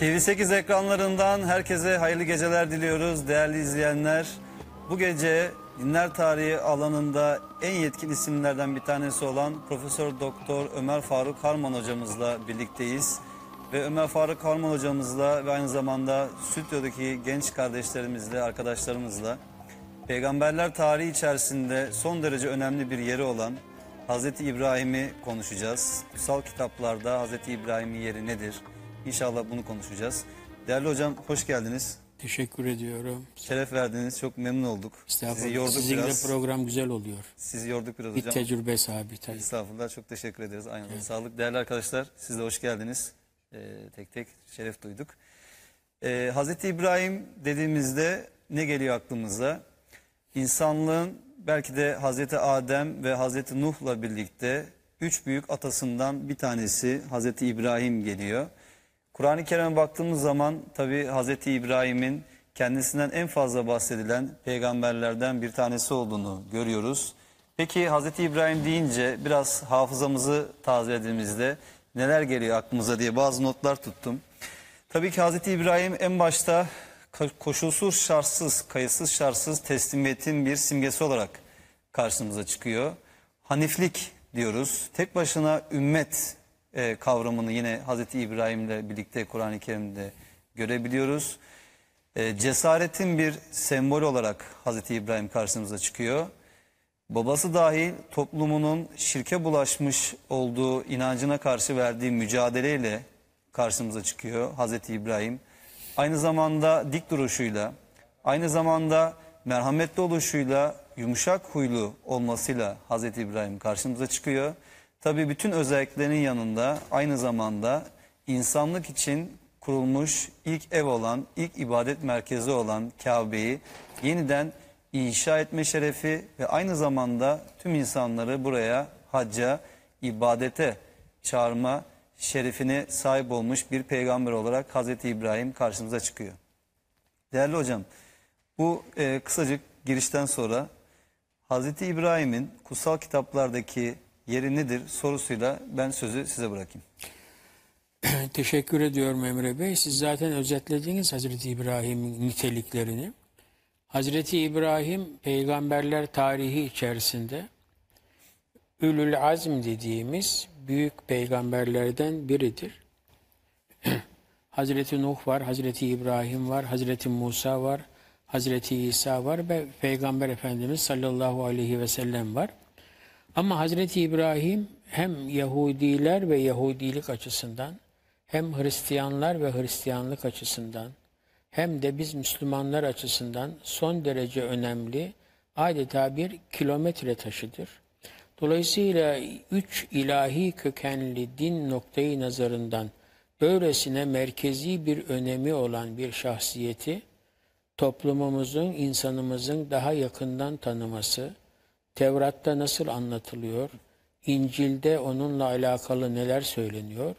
TV8 ekranlarından herkese hayırlı geceler diliyoruz değerli izleyenler. Bu gece dinler tarihi alanında en yetkin isimlerden bir tanesi olan Profesör Doktor Ömer Faruk Harman hocamızla birlikteyiz. Ve Ömer Faruk Harman hocamızla ve aynı zamanda stüdyodaki genç kardeşlerimizle, arkadaşlarımızla peygamberler tarihi içerisinde son derece önemli bir yeri olan Hazreti İbrahim'i konuşacağız. Kutsal kitaplarda Hazreti İbrahim'in yeri nedir? İnşallah bunu konuşacağız. Değerli hocam hoş geldiniz. Teşekkür ediyorum. Şeref verdiniz. Çok memnun olduk. Sizi yorduk Sizinle biraz. program güzel oluyor. Sizi yorduk biraz Bir hocam. tecrübe sahibi tabii. Estağfurullah çok teşekkür ederiz. Aynen. Sağlık değerli arkadaşlar. Siz de hoş geldiniz. Ee, tek tek şeref duyduk. Ee, Hazreti İbrahim dediğimizde ne geliyor aklımıza? İnsanlığın belki de Hazreti Adem ve Hazreti Nuh'la birlikte üç büyük atasından bir tanesi Hazreti İbrahim geliyor. Kur'an-ı Kerim'e baktığımız zaman tabi Hazreti İbrahim'in kendisinden en fazla bahsedilen peygamberlerden bir tanesi olduğunu görüyoruz. Peki Hazreti İbrahim deyince biraz hafızamızı tazelediğimizde neler geliyor aklımıza diye bazı notlar tuttum. Tabii ki Hazreti İbrahim en başta koşulsuz şartsız, kayıtsız şartsız teslimiyetin bir simgesi olarak karşımıza çıkıyor. Haniflik diyoruz. Tek başına ümmet e, kavramını yine Hazreti İbrahim'le birlikte Kur'an-ı Kerim'de görebiliyoruz. E, cesaretin bir sembolü olarak Hazreti İbrahim karşımıza çıkıyor. Babası dahil toplumunun şirke bulaşmış olduğu inancına karşı verdiği mücadeleyle karşımıza çıkıyor Hazreti İbrahim. Aynı zamanda dik duruşuyla, aynı zamanda merhametli oluşuyla, yumuşak huylu olmasıyla Hazreti İbrahim karşımıza çıkıyor. Tabii bütün özelliklerinin yanında aynı zamanda insanlık için kurulmuş ilk ev olan, ilk ibadet merkezi olan Kabe'yi yeniden inşa etme şerefi ve aynı zamanda tüm insanları buraya hacca, ibadete çağırma şerefine sahip olmuş bir peygamber olarak Hazreti İbrahim karşımıza çıkıyor. Değerli hocam, bu e, kısacık girişten sonra Hazreti İbrahim'in kutsal kitaplardaki yeri nedir sorusuyla ben sözü size bırakayım. Teşekkür ediyorum Emre Bey. Siz zaten özetlediniz Hazreti İbrahim'in niteliklerini. Hazreti İbrahim peygamberler tarihi içerisinde Ülül Azm dediğimiz büyük peygamberlerden biridir. Hazreti Nuh var, Hazreti İbrahim var, Hazreti Musa var, Hazreti İsa var ve Peygamber Efendimiz sallallahu aleyhi ve sellem var. Ama Hazreti İbrahim hem Yahudiler ve Yahudilik açısından hem Hristiyanlar ve Hristiyanlık açısından hem de biz Müslümanlar açısından son derece önemli adeta bir kilometre taşıdır. Dolayısıyla üç ilahi kökenli din noktayı nazarından böylesine merkezi bir önemi olan bir şahsiyeti toplumumuzun, insanımızın daha yakından tanıması, Tevrat'ta nasıl anlatılıyor, İncil'de onunla alakalı neler söyleniyor?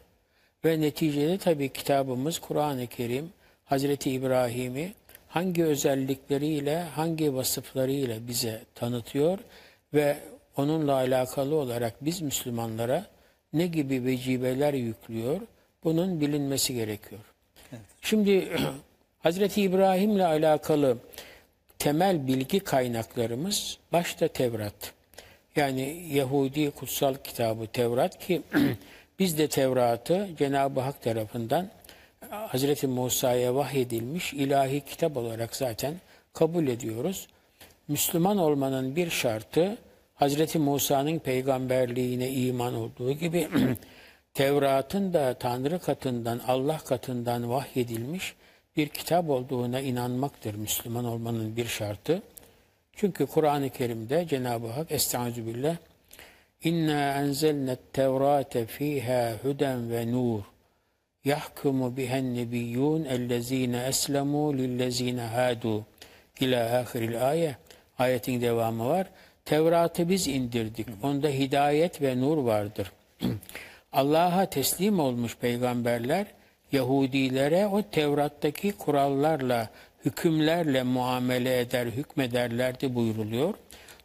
Ve neticede tabii kitabımız Kur'an-ı Kerim Hazreti İbrahim'i hangi özellikleriyle, hangi vasıflarıyla bize tanıtıyor? Ve onunla alakalı olarak biz Müslümanlara ne gibi vecibeler yüklüyor, bunun bilinmesi gerekiyor. Şimdi Hazreti İbrahim'le alakalı temel bilgi kaynaklarımız başta Tevrat. Yani Yahudi kutsal kitabı Tevrat ki biz de Tevrat'ı Cenab-ı Hak tarafından Hazreti Musa'ya vahyedilmiş ilahi kitap olarak zaten kabul ediyoruz. Müslüman olmanın bir şartı Hazreti Musa'nın peygamberliğine iman olduğu gibi Tevrat'ın da Tanrı katından, Allah katından vahyedilmiş bir kitap olduğuna inanmaktır Müslüman olmanın bir şartı. Çünkü Kur'an-ı Kerim'de Cenab-ı Hak Estaizu billah İnna enzelnet tevrate fiha huden ve nur yahkumu bihen nebiyyun ellezine eslemu lillezine hadu ila ahiril ayet ayetin devamı var. Tevrat'ı biz indirdik. Onda hidayet ve nur vardır. Allah'a teslim olmuş peygamberler Yahudilere o Tevrat'taki kurallarla, hükümlerle muamele eder, hükmederlerdi buyruluyor.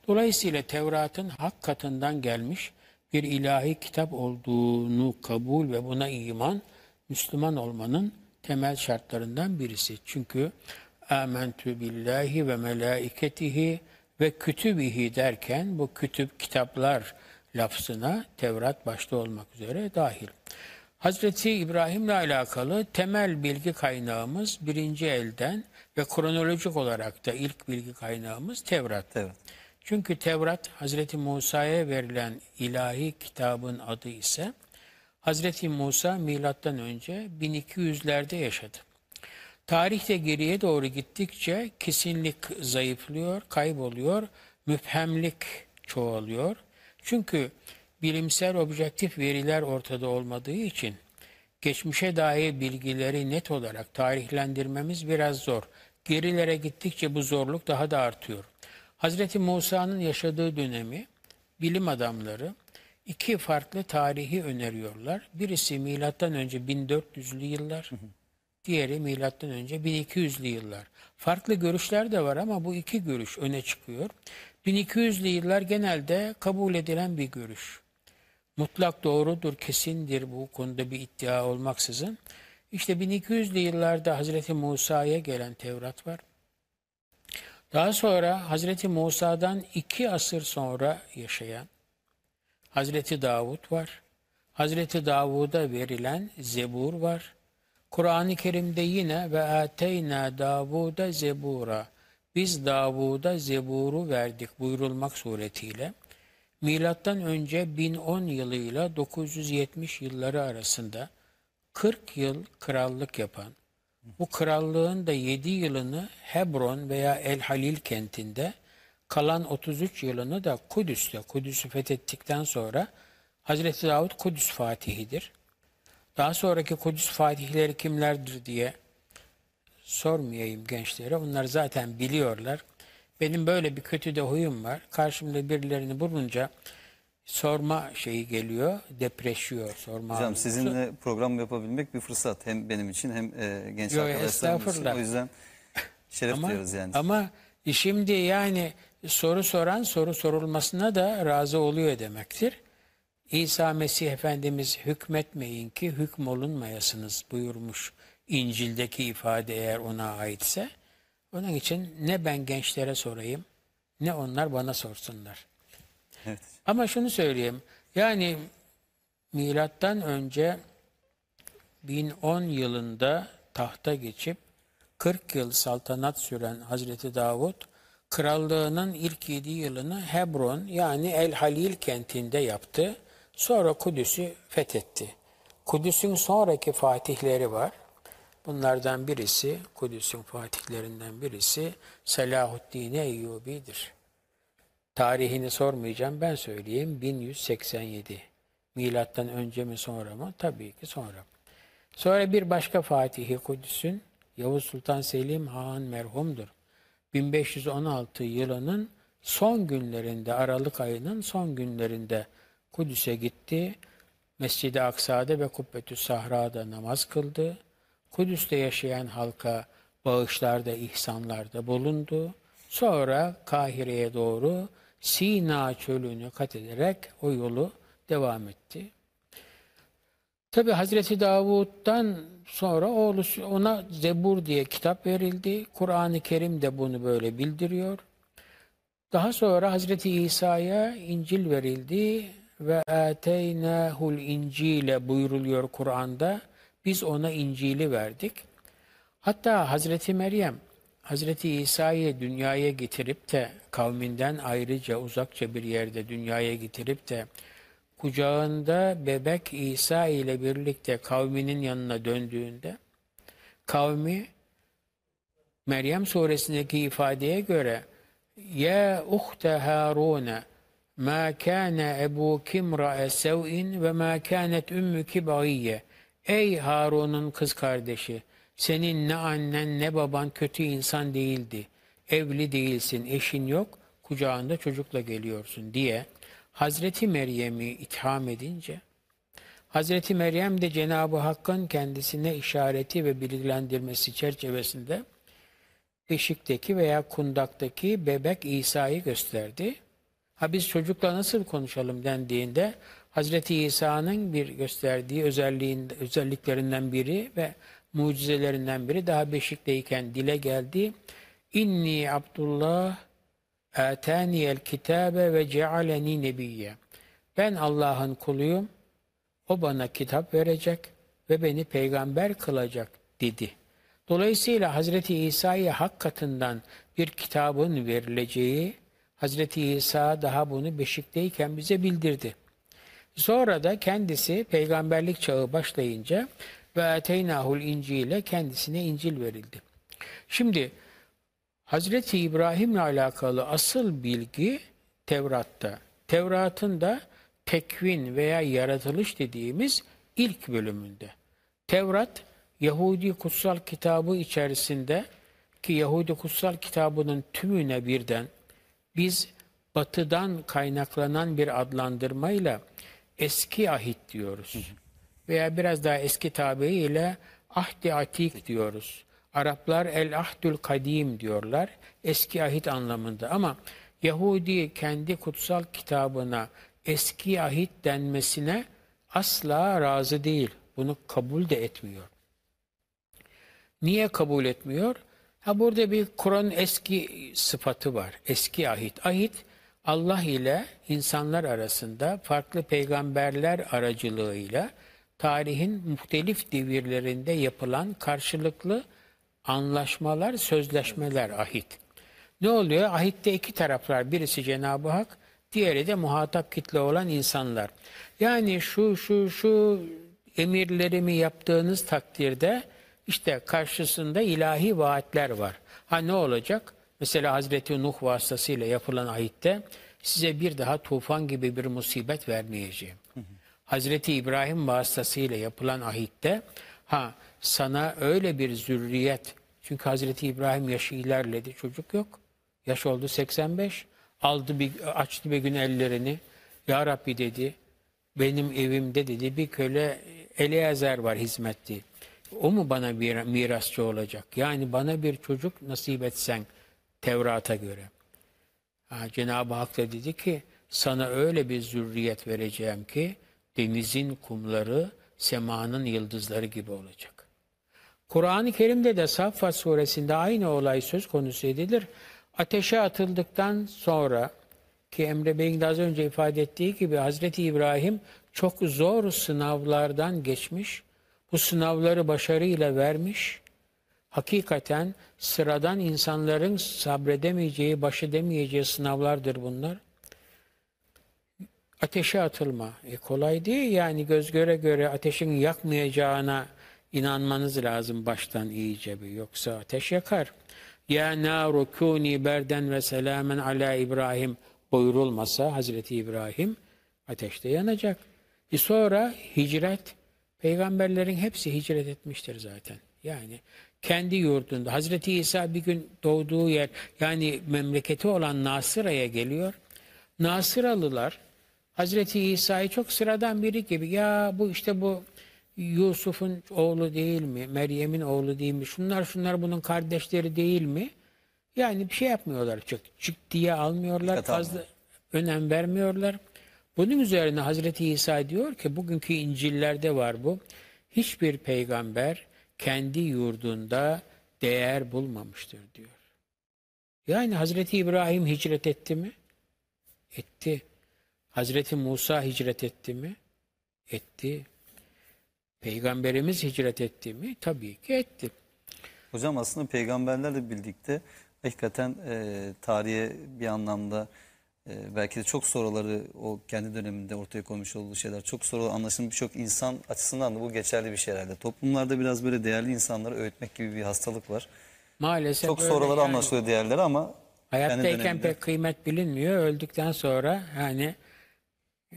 Dolayısıyla Tevrat'ın hak katından gelmiş bir ilahi kitap olduğunu kabul ve buna iman Müslüman olmanın temel şartlarından birisi. Çünkü amentü billahi ve melaiketihi ve kütübihi derken bu kütüp kitaplar lafzına Tevrat başta olmak üzere dahil. Hazreti İbrahim'le alakalı temel bilgi kaynağımız birinci elden ve kronolojik olarak da ilk bilgi kaynağımız Tevrat. Evet. Çünkü Tevrat Hazreti Musa'ya verilen ilahi kitabın adı ise Hazreti Musa milattan önce 1200'lerde yaşadı. Tarihte geriye doğru gittikçe kesinlik zayıflıyor, kayboluyor, müphemlik çoğalıyor. Çünkü bilimsel objektif veriler ortada olmadığı için geçmişe dair bilgileri net olarak tarihlendirmemiz biraz zor. Gerilere gittikçe bu zorluk daha da artıyor. Hazreti Musa'nın yaşadığı dönemi bilim adamları iki farklı tarihi öneriyorlar. Birisi milattan önce 1400'lü yıllar, diğeri milattan önce 1200'lü yıllar. Farklı görüşler de var ama bu iki görüş öne çıkıyor. 1200'lü yıllar genelde kabul edilen bir görüş. Mutlak doğrudur, kesindir bu konuda bir iddia olmaksızın. İşte 1200'lü yıllarda Hazreti Musa'ya gelen Tevrat var. Daha sonra Hazreti Musa'dan iki asır sonra yaşayan Hazreti Davud var. Hazreti Davud'a verilen Zebur var. Kur'an-ı Kerim'de yine ve ateyna Davud'a Zebur'a biz Davud'a Zebur'u verdik buyurulmak suretiyle milattan önce 1010 yılıyla 970 yılları arasında 40 yıl krallık yapan bu krallığın da 7 yılını Hebron veya El Halil kentinde, kalan 33 yılını da Kudüs'te, Kudüs'ü fethettikten sonra Hazreti Davud Kudüs Fatihidir. Daha sonraki Kudüs Fatihleri kimlerdir diye sormayayım gençlere. Onlar zaten biliyorlar. Benim böyle bir kötü de huyum var. Karşımda birilerini bulunca sorma şeyi geliyor, depreşiyor sorma. Hocam arzusu. sizinle program yapabilmek bir fırsat. Hem benim için hem e, genç Yo, arkadaşlarım için. O yüzden şeref ama, duyuyoruz yani. Ama şimdi yani soru soran soru sorulmasına da razı oluyor demektir. İsa Mesih Efendimiz hükmetmeyin ki hükmolunmayasınız buyurmuş İncil'deki ifade eğer ona aitse. Onun için ne ben gençlere sorayım ne onlar bana sorsunlar. Evet. Ama şunu söyleyeyim. Yani milattan önce 1010 yılında tahta geçip 40 yıl saltanat süren Hazreti Davud krallığının ilk 7 yılını Hebron yani El Halil kentinde yaptı. Sonra Kudüs'ü fethetti. Kudüs'ün sonraki fatihleri var. Bunlardan birisi, Kudüs'ün fatihlerinden birisi Selahuddin Eyyubi'dir. Tarihini sormayacağım ben söyleyeyim 1187. Milattan önce mi sonra mı? Tabii ki sonra. Sonra bir başka Fatihi Kudüs'ün Yavuz Sultan Selim Han merhumdur. 1516 yılının son günlerinde Aralık ayının son günlerinde Kudüs'e gitti. Mescid-i Aksa'da ve Kubbetü Sahra'da namaz kıldı. Kudüs'te yaşayan halka bağışlarda, ihsanlarda bulundu. Sonra Kahire'ye doğru Sina çölünü kat ederek o yolu devam etti. Tabi Hazreti Davud'dan sonra oğlu ona Zebur diye kitap verildi. Kur'an-ı Kerim de bunu böyle bildiriyor. Daha sonra Hazreti İsa'ya İncil verildi ve ateynahul İncil'e buyuruluyor Kur'an'da. Biz ona İncil'i verdik. Hatta Hazreti Meryem Hazreti İsa'yı dünyaya getirip de kavminden ayrıca uzakça bir yerde dünyaya getirip de kucağında bebek İsa ile birlikte kavminin yanına döndüğünde kavmi Meryem suresindeki ifadeye göre ya uhte Harun ma kana ebuki imra'a sev'in ve ma kanet ummuki bagiyye Ey Harun'un kız kardeşi senin ne annen ne baban kötü insan değildi. Evli değilsin, eşin yok, kucağında çocukla geliyorsun diye Hazreti Meryem'i itham edince Hazreti Meryem de Cenab-ı Hakk'ın kendisine işareti ve bilgilendirmesi çerçevesinde beşikteki veya kundaktaki bebek İsa'yı gösterdi. Ha biz çocukla nasıl konuşalım dendiğinde Hazreti İsa'nın bir gösterdiği özelliğin, özelliklerinden biri ve mucizelerinden biri daha beşikteyken dile geldi. İnni Abdullah el kitabe ve cealeni nebiyye. Ben Allah'ın kuluyum. O bana kitap verecek ve beni peygamber kılacak dedi. Dolayısıyla Hazreti İsa'ya hak katından bir kitabın verileceği Hazreti İsa daha bunu beşikteyken bize bildirdi. Sonra da kendisi peygamberlik çağı başlayınca ve eteynahul İncil'e kendisine İncil verildi. Şimdi Hazreti İbrahim'le alakalı asıl bilgi Tevrat'ta. Tevrat'ın da tekvin veya yaratılış dediğimiz ilk bölümünde. Tevrat Yahudi kutsal kitabı içerisinde ki Yahudi kutsal kitabının tümüne birden biz batıdan kaynaklanan bir adlandırmayla eski ahit diyoruz. Veya biraz daha eski tabiriyle ahdi atik diyoruz. Araplar el ahdül kadim diyorlar. Eski ahit anlamında ama Yahudi kendi kutsal kitabına eski ahit denmesine asla razı değil. Bunu kabul de etmiyor. Niye kabul etmiyor? Ha burada bir Kur'an eski sıfatı var. Eski ahit. Ahit Allah ile insanlar arasında farklı peygamberler aracılığıyla tarihin muhtelif devirlerinde yapılan karşılıklı anlaşmalar, sözleşmeler ahit. Ne oluyor? Ahitte iki taraflar. Birisi Cenab-ı Hak, diğeri de muhatap kitle olan insanlar. Yani şu şu şu emirlerimi yaptığınız takdirde işte karşısında ilahi vaatler var. Ha ne olacak? Mesela Hazreti Nuh vasıtasıyla yapılan ahitte size bir daha tufan gibi bir musibet vermeyeceğim. Hazreti İbrahim vasıtasıyla yapılan ahitte ha sana öyle bir zürriyet çünkü Hazreti İbrahim yaşı ilerledi çocuk yok. Yaş oldu 85. Aldı bir açtı bir gün ellerini. Ya Rabbi dedi benim evimde dedi bir köle Eliezer var hizmetli. O mu bana bir mirasçı olacak? Yani bana bir çocuk nasip etsen Tevrat'a göre. Cenab-ı Hak da dedi ki sana öyle bir zürriyet vereceğim ki denizin kumları semanın yıldızları gibi olacak. Kur'an-ı Kerim'de de Saffat suresinde aynı olay söz konusu edilir. Ateşe atıldıktan sonra ki Emre Bey'in de az önce ifade ettiği gibi Hazreti İbrahim çok zor sınavlardan geçmiş. Bu sınavları başarıyla vermiş. Hakikaten sıradan insanların sabredemeyeceği, baş edemeyeceği sınavlardır bunlar. Ateşe atılma. E kolay değil yani göz göre göre ateşin yakmayacağına inanmanız lazım baştan iyice bir. Yoksa ateş yakar. Ya naru kuni berden ve selamen ala İbrahim buyurulmasa Hazreti İbrahim ateşte yanacak. E sonra hicret. Peygamberlerin hepsi hicret etmiştir zaten. Yani kendi yurdunda. Hazreti İsa bir gün doğduğu yer yani memleketi olan Nasıra'ya geliyor. Nasıralılar Hazreti İsa'yı çok sıradan biri gibi ya bu işte bu Yusuf'un oğlu değil mi? Meryem'in oğlu değil mi? Şunlar şunlar bunun kardeşleri değil mi? Yani bir şey yapmıyorlar çok. Ciddiye almıyorlar. Dikkat fazla almıyor. önem vermiyorlar. Bunun üzerine Hazreti İsa diyor ki bugünkü İncil'lerde var bu. Hiçbir peygamber kendi yurdunda değer bulmamıştır diyor. Yani Hazreti İbrahim hicret etti mi? Etti. Hazreti Musa hicret etti mi? Etti. Peygamberimiz hicret etti mi? Tabii ki etti. Hocam aslında peygamberlerle birlikte hakikaten e, tarihe bir anlamda e, belki de çok soruları o kendi döneminde ortaya koymuş olduğu şeyler çok soru anlaşılmış birçok insan açısından da bu geçerli bir şey herhalde. Toplumlarda biraz böyle değerli insanları öğütmek gibi bir hastalık var. Maalesef Çok öyle sonraları yani. anlaşılıyor değerleri ama Hayattayken döneminde- pek kıymet bilinmiyor. Öldükten sonra hani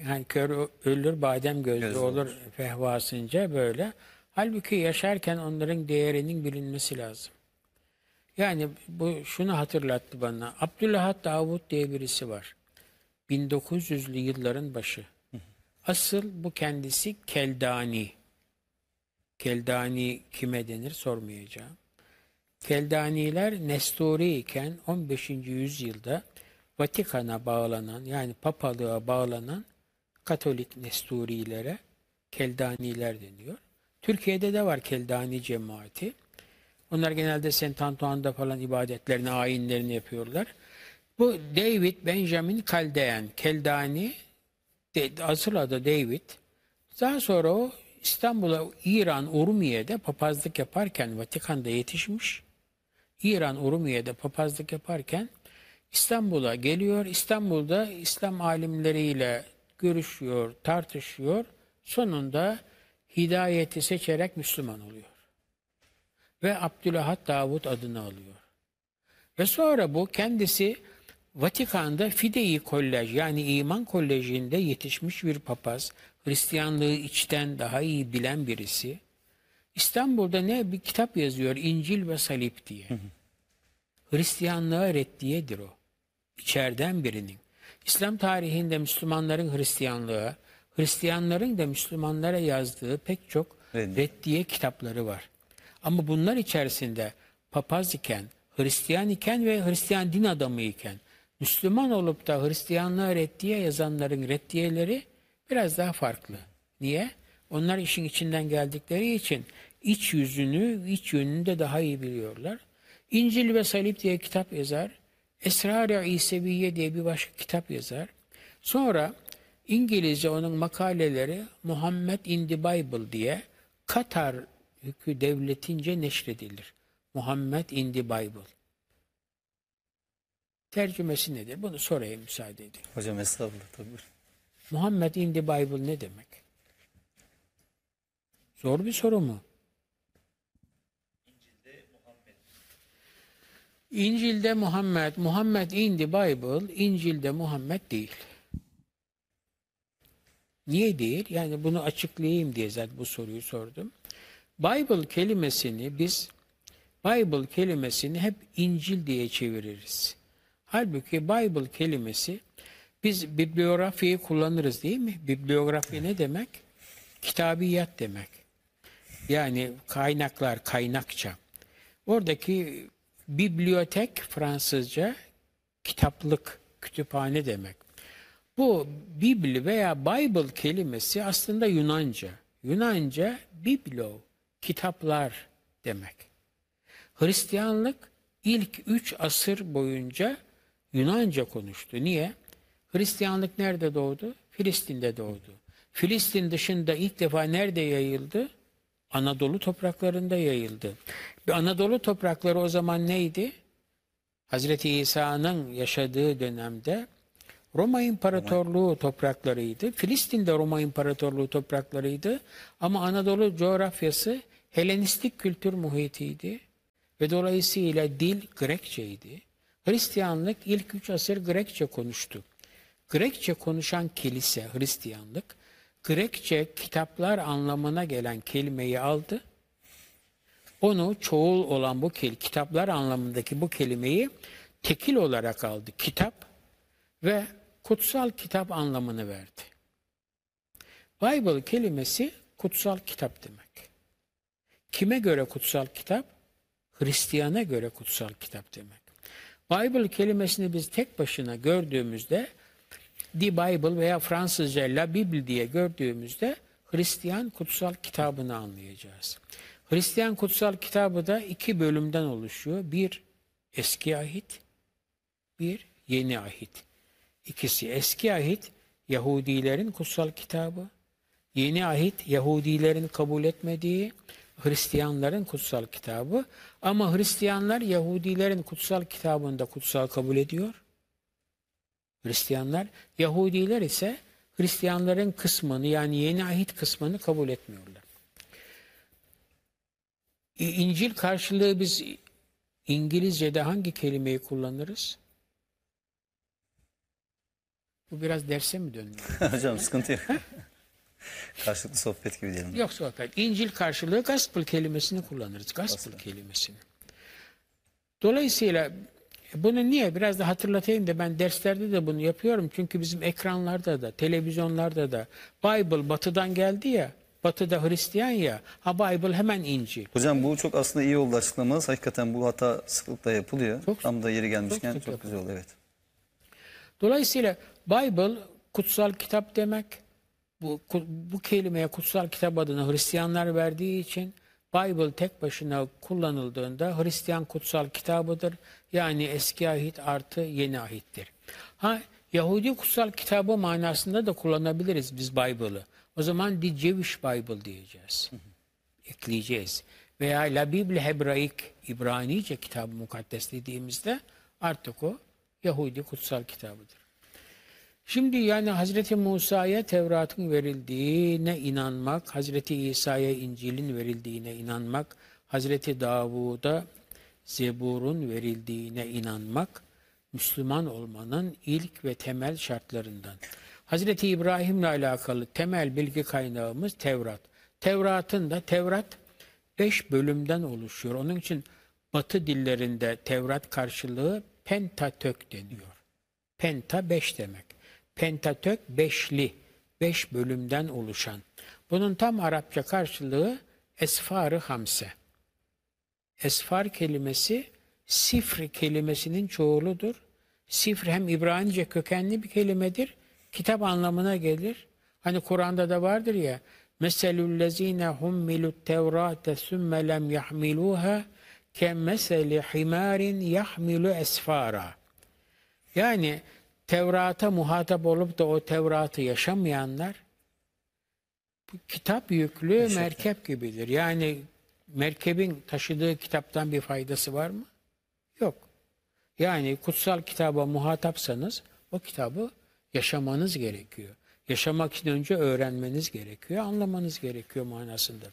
yani kör ölür badem gözlü Gözlü olur fehvasınca böyle. Halbuki yaşarken onların değerinin bilinmesi lazım. Yani bu şunu hatırlattı bana. Abdülahad Davud diye birisi var. 1900'lü yılların başı. Asıl bu kendisi Keldani. Keldani kime denir sormayacağım. Keldaniler Nesturi iken 15. yüzyılda Vatikan'a bağlanan yani papalığa bağlanan Katolik Nesturilere Keldaniler deniyor. Türkiye'de de var Keldani cemaati. Onlar genelde Saint Antoine'da falan ibadetlerini, ayinlerini yapıyorlar. Bu David Benjamin Kaldean, Keldani, asıl adı David. Daha sonra o İstanbul'a, İran, Urumiye'de papazlık yaparken Vatikan'da yetişmiş. İran, Urumiye'de papazlık yaparken İstanbul'a geliyor. İstanbul'da İslam alimleriyle görüşüyor, tartışıyor. Sonunda hidayeti seçerek Müslüman oluyor. Ve Abdülahat Davut adını alıyor. Ve sonra bu kendisi Vatikan'da Fidei Kolej yani İman Koleji'nde yetişmiş bir papaz. Hristiyanlığı içten daha iyi bilen birisi. İstanbul'da ne bir kitap yazıyor İncil ve Salip diye. Hristiyanlığa reddiyedir o. İçeriden birinin. İslam tarihinde Müslümanların Hristiyanlığa, Hristiyanların da Müslümanlara yazdığı pek çok Reddiye. reddiye kitapları var. Ama bunlar içerisinde papaz iken, Hristiyan iken ve Hristiyan din adamı iken, Müslüman olup da Hristiyanlığa reddiye yazanların reddiyeleri biraz daha farklı. Niye? Onlar işin içinden geldikleri için iç yüzünü, iç yönünü de daha iyi biliyorlar. İncil ve Salip diye kitap yazar. Esrar-ı İseviye diye bir başka kitap yazar. Sonra İngilizce onun makaleleri Muhammed in the Bible diye Katar hükü devletince neşredilir. Muhammed in the Bible. Tercümesi nedir? Bunu sorayım müsaade edin. Hocam estağfurullah tabii. Muhammed in the Bible ne demek? Zor bir soru mu? İncil'de Muhammed, Muhammed in the Bible, İncil'de Muhammed değil. Niye değil? Yani bunu açıklayayım diye zaten bu soruyu sordum. Bible kelimesini biz Bible kelimesini hep İncil diye çeviririz. Halbuki Bible kelimesi biz bibliografiyi kullanırız değil mi? Bibliografi ne demek? Kitabiyat demek. Yani kaynaklar, kaynakça. Oradaki bibliotek Fransızca kitaplık, kütüphane demek. Bu Bibli veya Bible kelimesi aslında Yunanca. Yunanca biblo, kitaplar demek. Hristiyanlık ilk üç asır boyunca Yunanca konuştu. Niye? Hristiyanlık nerede doğdu? Filistin'de doğdu. Filistin dışında ilk defa nerede yayıldı? Anadolu topraklarında yayıldı. Ve Anadolu toprakları o zaman neydi? Hazreti İsa'nın yaşadığı dönemde Roma İmparatorluğu topraklarıydı. Filistin de Roma İmparatorluğu topraklarıydı. Ama Anadolu coğrafyası Helenistik kültür muhitiydi. Ve dolayısıyla dil Grekçeydi. Hristiyanlık ilk üç asır Grekçe konuştu. Grekçe konuşan kilise, Hristiyanlık, Grekçe kitaplar anlamına gelen kelimeyi aldı. Onu çoğul olan bu kel, kitaplar anlamındaki bu kelimeyi tekil olarak aldı. Kitap ve kutsal kitap anlamını verdi. Bible kelimesi kutsal kitap demek. Kime göre kutsal kitap? Hristiyana göre kutsal kitap demek. Bible kelimesini biz tek başına gördüğümüzde The Bible veya Fransızca La Bible diye gördüğümüzde Hristiyan kutsal kitabını anlayacağız. Hristiyan kutsal kitabı da iki bölümden oluşuyor. Bir eski ahit, bir yeni ahit. İkisi eski ahit Yahudilerin kutsal kitabı, yeni ahit Yahudilerin kabul etmediği Hristiyanların kutsal kitabı ama Hristiyanlar Yahudilerin kutsal kitabını da kutsal kabul ediyor. Hristiyanlar, Yahudiler ise Hristiyanların kısmını yani yeni ahit kısmını kabul etmiyorlar. İncil karşılığı biz İngilizce'de hangi kelimeyi kullanırız? Bu biraz derse mi döndü? Hocam sıkıntı yok. Karşılıklı sohbet gibi diyelim. Yok sohbet. İncil karşılığı gospel kelimesini kullanırız. Gospel kelimesini. Dolayısıyla bunu niye biraz da hatırlatayım da ben derslerde de bunu yapıyorum. Çünkü bizim ekranlarda da, televizyonlarda da Bible batıdan geldi ya, batıda Hristiyan ya, ha Bible hemen İncil. Hocam bu çok aslında iyi oldu açıklamanız. Hakikaten bu hata sıklıkla yapılıyor. Çok- Tam da yeri gelmişken çok çok, sık güzel oldu evet. Dolayısıyla Bible kutsal kitap demek. Bu, bu kelimeye kutsal kitap adını Hristiyanlar verdiği için Bible tek başına kullanıldığında Hristiyan kutsal kitabıdır. Yani eski ahit artı yeni ahittir. Ha Yahudi kutsal kitabı manasında da kullanabiliriz biz Bible'ı. O zaman the Jewish Bible diyeceğiz. Ekleyeceğiz. Veya La Bible Hebraik İbranice kitabı mukaddes dediğimizde artık o Yahudi kutsal kitabıdır. Şimdi yani Hazreti Musa'ya Tevrat'ın verildiğine inanmak, Hazreti İsa'ya İncil'in verildiğine inanmak, Hazreti Davud'a Zebur'un verildiğine inanmak, Müslüman olmanın ilk ve temel şartlarından. Hazreti İbrahim'le alakalı temel bilgi kaynağımız Tevrat. Tevrat'ın da Tevrat beş bölümden oluşuyor. Onun için Batı dillerinde Tevrat karşılığı Pentatök deniyor. Penta beş demek. Pentatök beşli, beş bölümden oluşan. Bunun tam Arapça karşılığı Esfar-ı Hamse. Esfar kelimesi sifr kelimesinin çoğuludur. Sifr hem İbranice kökenli bir kelimedir. Kitap anlamına gelir. Hani Kur'an'da da vardır ya Meselüllezine hummilut tevrate sümme lem yahmiluha kemmeseli himarin yahmilu esfara. Yani Tevrat'a muhatap olup da o Tevrat'ı yaşamayanlar bu kitap yüklü merkep gibidir. Yani merkebin taşıdığı kitaptan bir faydası var mı? Yok. Yani kutsal kitaba muhatapsanız o kitabı yaşamanız gerekiyor. Yaşamak için önce öğrenmeniz gerekiyor, anlamanız gerekiyor manasında.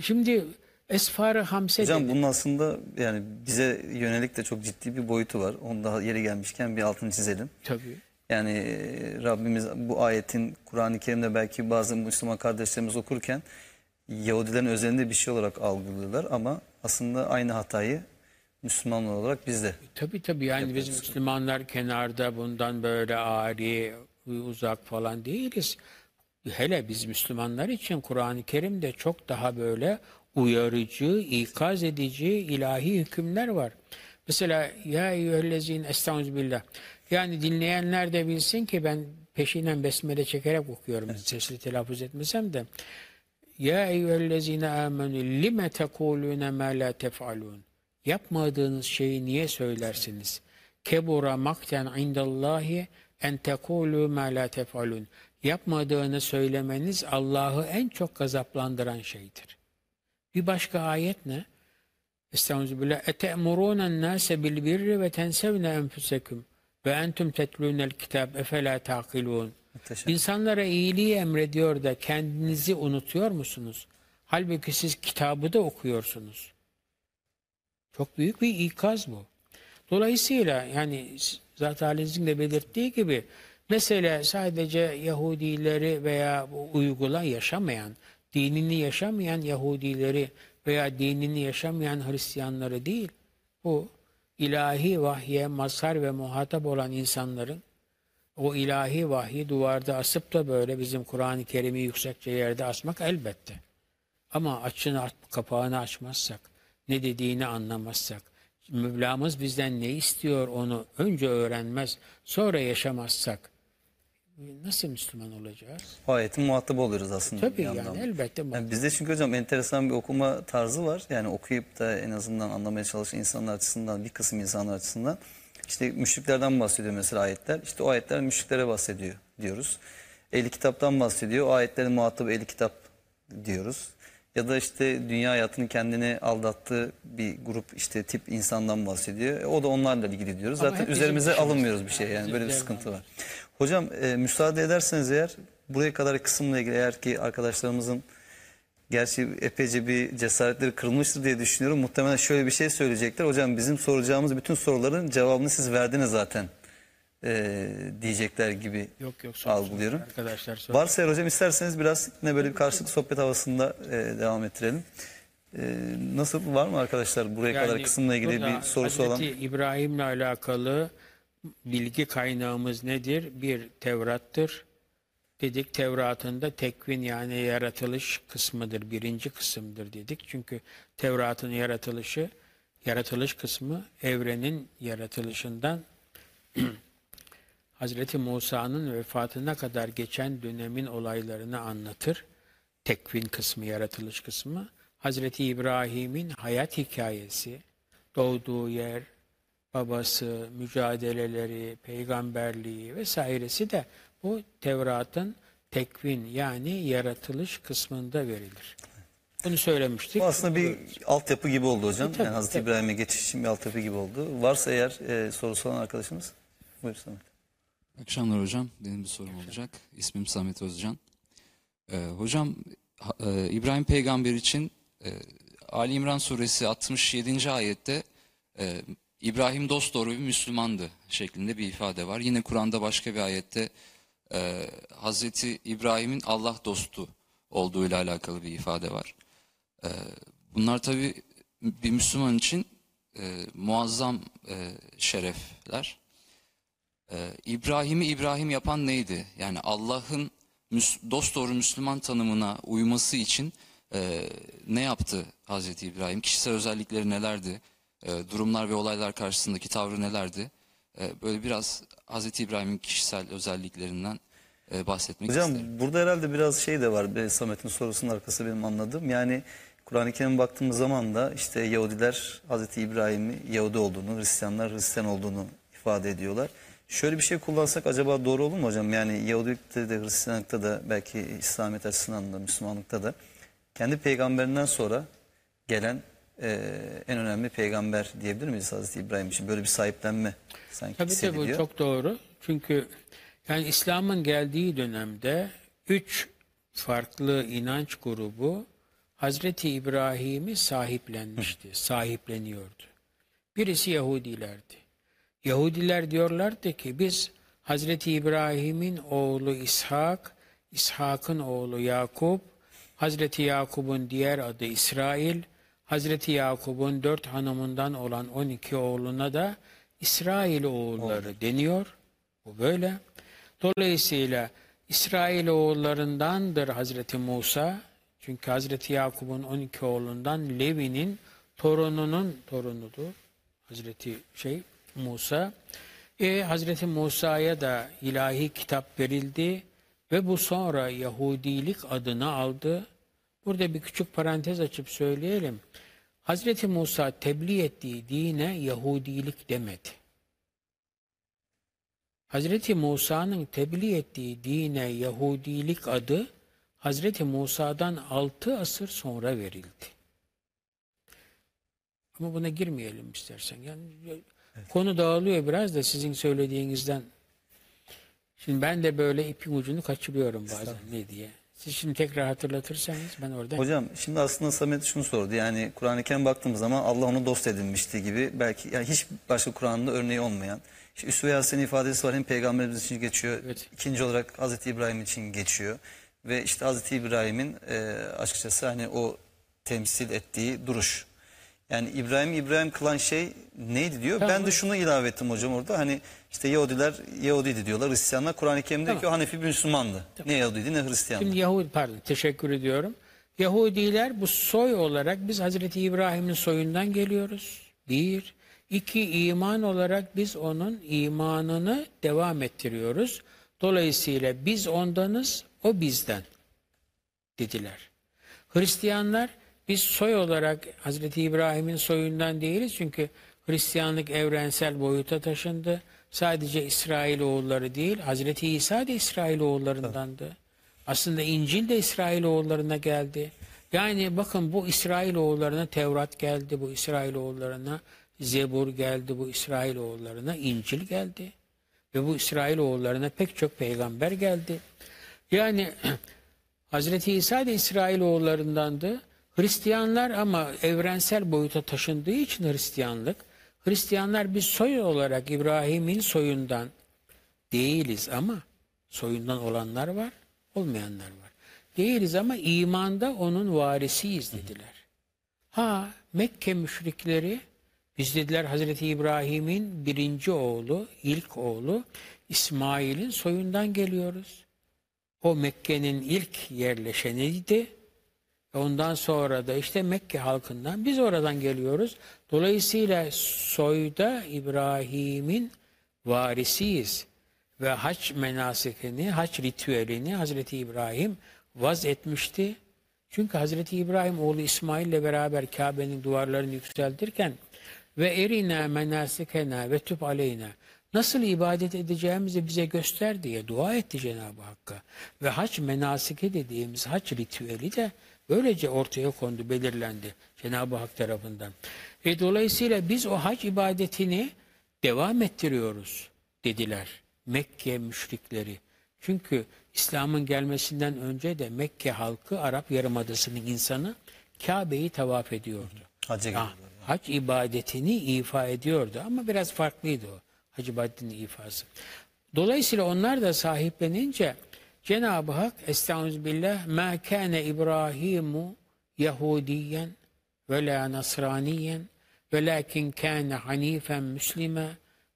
Şimdi Esfar-ı Hamse Hocam dedi. bunun aslında yani bize yönelik de çok ciddi bir boyutu var. Onu daha yeri gelmişken bir altını çizelim. Tabii. Yani e, Rabbimiz bu ayetin Kur'an-ı Kerim'de belki bazı Müslüman kardeşlerimiz okurken Yahudilerin özelinde bir şey olarak algılıyorlar ama aslında aynı hatayı Müslümanlar olarak biz de Tabii tabii yani biz Müslümanlar kenarda bundan böyle ari, uzak falan değiliz. Hele biz Müslümanlar için Kur'an-ı Kerim'de çok daha böyle uyarıcı, ikaz edici ilahi hükümler var. Mesela ya eyyühellezine estağfirullah. Yani dinleyenler de bilsin ki ben peşinden besmele çekerek okuyorum. Sesli telaffuz etmesem de. Ya eyyühellezine amenü lime tekulune ma la tef'alun. Yapmadığınız şeyi niye söylersiniz? Kebura makten indallahi en tekulu ma la tef'alun. Yapmadığını söylemeniz Allah'ı en çok gazaplandıran şeydir. Bir başka ayet ne? Estağfirullah. Ete'murûnen nâse bil birri ve tensevne enfusekum ve entum tetlûnel kitab efela muhteşem. İnsanlara iyiliği emrediyor da kendinizi unutuyor musunuz? Halbuki siz kitabı da okuyorsunuz. Çok büyük bir ikaz bu. Dolayısıyla yani zat halinizin de belirttiği gibi mesele sadece Yahudileri veya bu uygula yaşamayan, dinini yaşamayan Yahudileri veya dinini yaşamayan Hristiyanları değil. Bu ilahi vahye mazhar ve muhatap olan insanların o ilahi vahyi duvarda asıp da böyle bizim Kur'an-ı Kerim'i yüksekçe yerde asmak elbette. Ama açını aç- kapağını açmazsak, ne dediğini anlamazsak, Mevlamız bizden ne istiyor onu önce öğrenmez, sonra yaşamazsak nasıl Müslüman olacağız? O ayetin muhatabı oluyoruz aslında. Tabii yani yandan. elbette. Yani bizde çünkü hocam enteresan bir okuma tarzı var. Yani okuyup da en azından anlamaya çalışan insanlar açısından, bir kısım insanlar açısından. İşte müşriklerden bahsediyor mesela ayetler. İşte o ayetler müşriklere bahsediyor diyoruz. Ehli kitaptan bahsediyor. O ayetlerin muhatabı ehli kitap diyoruz. Ya da işte dünya hayatının kendini aldattığı bir grup işte tip insandan bahsediyor. E, o da onlarla ilgili diyoruz. Ama Zaten üzerimize alınmıyoruz bir şey yani böyle bir sıkıntı var. Hocam e, müsaade ederseniz eğer buraya kadar kısımla ilgili eğer ki arkadaşlarımızın Gerçi epeyce bir cesaretleri kırılmıştır diye düşünüyorum. Muhtemelen şöyle bir şey söyleyecekler. Hocam bizim soracağımız bütün soruların cevabını siz verdiniz zaten ee, diyecekler gibi Yok yok. algılıyorum. Arkadaşlar sor. Varsa eğer hocam isterseniz biraz yine böyle bir karşılıklı sohbet havasında e, devam ettirelim. E, nasıl var mı arkadaşlar buraya kadar kısımla ilgili bir sorusu olan? İbrahim'le alakalı bilgi kaynağımız nedir? Bir Tevrat'tır. Dedik Tevrat'ın da tekvin yani yaratılış kısmıdır. Birinci kısımdır dedik. Çünkü Tevrat'ın yaratılışı, yaratılış kısmı evrenin yaratılışından Hazreti Musa'nın vefatına kadar geçen dönemin olaylarını anlatır. Tekvin kısmı, yaratılış kısmı. Hazreti İbrahim'in hayat hikayesi, doğduğu yer, babası, mücadeleleri, peygamberliği vesairesi de bu Tevrat'ın tekvin yani yaratılış kısmında verilir. Bunu söylemiştik. Bu aslında bir altyapı gibi oldu hocam. E, tabii, yani Hazreti. İbrahim'e geçiş için bir altyapı gibi oldu. Varsa eğer e, sorusu olan arkadaşımız. Buyur Samet. Akşamlar hocam. Benim bir sorum olacak. İsmim Samet Özcan. Ee, hocam e, İbrahim peygamber için e, Ali İmran suresi 67. ayette e, İbrahim dosdoğru bir Müslümandı şeklinde bir ifade var. Yine Kur'an'da başka bir ayette e, Hazreti İbrahim'in Allah dostu olduğuyla alakalı bir ifade var. E, bunlar tabi bir Müslüman için e, muazzam e, şerefler. Ee, İbrahim'i İbrahim yapan neydi? Yani Allah'ın dosdoğru Müslüman tanımına uyması için e, ne yaptı Hazreti İbrahim? Kişisel özellikleri nelerdi? E, durumlar ve olaylar karşısındaki tavrı nelerdi? E, böyle biraz Hazreti İbrahim'in kişisel özelliklerinden e, bahsetmek Hocam isterim. burada herhalde biraz şey de var. Samet'in sorusunun arkası benim anladığım. Yani Kur'an-ı Kerim'e baktığımız zaman da işte Yahudiler Hazreti İbrahim'i Yahudi olduğunu, Hristiyanlar Hristiyan olduğunu ifade ediyorlar. Şöyle bir şey kullansak acaba doğru olur mu hocam? Yani Yahudilikte de Hristiyanlıkta da belki İslamiyet açısından da Müslümanlıkta da kendi peygamberinden sonra gelen e, en önemli peygamber diyebilir miyiz Hazreti İbrahim için? Böyle bir sahiplenme sanki Tabii de bu hissediliyor. çok doğru. Çünkü yani İslam'ın geldiği dönemde üç farklı inanç grubu Hazreti İbrahim'i sahiplenmişti, sahipleniyordu. Birisi Yahudilerdi. Yahudiler diyorlardı ki biz Hazreti İbrahim'in oğlu İshak, İshak'ın oğlu Yakup, Hazreti Yakup'un diğer adı İsrail, Hazreti Yakup'un dört hanımından olan 12 oğluna da İsrail oğulları deniyor. Bu böyle. Dolayısıyla İsrail oğullarındandır Hazreti Musa. Çünkü Hazreti Yakup'un 12 oğlundan Levi'nin torununun torunudur. Hazreti şey Musa. E, Hazreti Musa'ya da ilahi kitap verildi ve bu sonra Yahudilik adını aldı. Burada bir küçük parantez açıp söyleyelim. Hazreti Musa tebliğ ettiği dine Yahudilik demedi. Hazreti Musa'nın tebliğ ettiği dine Yahudilik adı Hazreti Musa'dan 6 asır sonra verildi. Ama buna girmeyelim istersen. Yani konu dağılıyor biraz da sizin söylediğinizden. Şimdi ben de böyle ipin ucunu kaçırıyorum bazen ne diye. Siz şimdi tekrar hatırlatırsanız ben oradan Hocam şimdi aslında Samet şunu sordu. Yani Kur'an-ı Kerim baktığımız zaman Allah onu dost edinmişti gibi. Belki yani hiç başka Kur'an'da örneği olmayan. İşte Üsve Yasin ifadesi var. Hem peygamberimiz için geçiyor. Evet. İkinci olarak Hazreti İbrahim için geçiyor. Ve işte Hazreti İbrahim'in e, açıkçası hani o temsil ettiği duruş. Yani İbrahim İbrahim kılan şey neydi diyor. Tamam. Ben de şunu ilave ettim hocam orada. Hani işte Yahudiler Yahudiydi diyorlar. Hristiyanlar Kur'an-ı Kerim'de Tamam. ki o Hanefi bir Müslümandı. Ne Yahudiydi ne Hristiyandı. Şimdi Yahudi pardon teşekkür ediyorum. Yahudiler bu soy olarak biz Hazreti İbrahim'in soyundan geliyoruz. Bir. iki iman olarak biz onun imanını devam ettiriyoruz. Dolayısıyla biz ondanız, o bizden dediler. Hristiyanlar biz soy olarak Hazreti İbrahim'in soyundan değiliz çünkü Hristiyanlık evrensel boyuta taşındı. Sadece İsrail oğulları değil, Hazreti İsa da İsrail oğullarındandı. Aslında İncil de İsrail oğullarına geldi. Yani bakın bu İsrail oğullarına Tevrat geldi, bu İsrail oğullarına Zebur geldi, bu İsrail oğullarına İncil geldi. Ve bu İsrail oğullarına pek çok peygamber geldi. Yani Hazreti İsa da İsrail oğullarındandı. Hristiyanlar ama evrensel boyuta taşındığı için Hristiyanlık, Hristiyanlar biz soy olarak İbrahim'in soyundan değiliz ama soyundan olanlar var, olmayanlar var. Değiliz ama imanda onun varisiyiz dediler. Ha Mekke müşrikleri biz dediler Hazreti İbrahim'in birinci oğlu, ilk oğlu İsmail'in soyundan geliyoruz. O Mekke'nin ilk yerleşeniydi. Ondan sonra da işte Mekke halkından biz oradan geliyoruz. Dolayısıyla soyda İbrahim'in varisiyiz. Ve hac menasikini, hac ritüelini Hazreti İbrahim vaz etmişti. Çünkü Hazreti İbrahim oğlu İsmail ile beraber Kabe'nin duvarlarını yükseltirken ve erina menasikena ve tüp aleyna nasıl ibadet edeceğimizi bize göster diye dua etti Cenab-ı Hakk'a. Ve hac menasiki dediğimiz hac ritüeli de böylece ortaya kondu, belirlendi Cenab-ı Hak tarafından. E dolayısıyla biz o hac ibadetini devam ettiriyoruz dediler Mekke müşrikleri. Çünkü İslam'ın gelmesinden önce de Mekke halkı Arap Yarımadası'nın insanı Kabe'yi tavaf ediyordu. Hacca Ha, gidiyorlar. hac ibadetini ifa ediyordu ama biraz farklıydı o hac ibadetinin ifası. Dolayısıyla onlar da sahiplenince Cenab-ı Hak Estağfirullah ma kana İbrahimu Yahudiyen ve la Nasraniyen velakin kana hanifen Müslime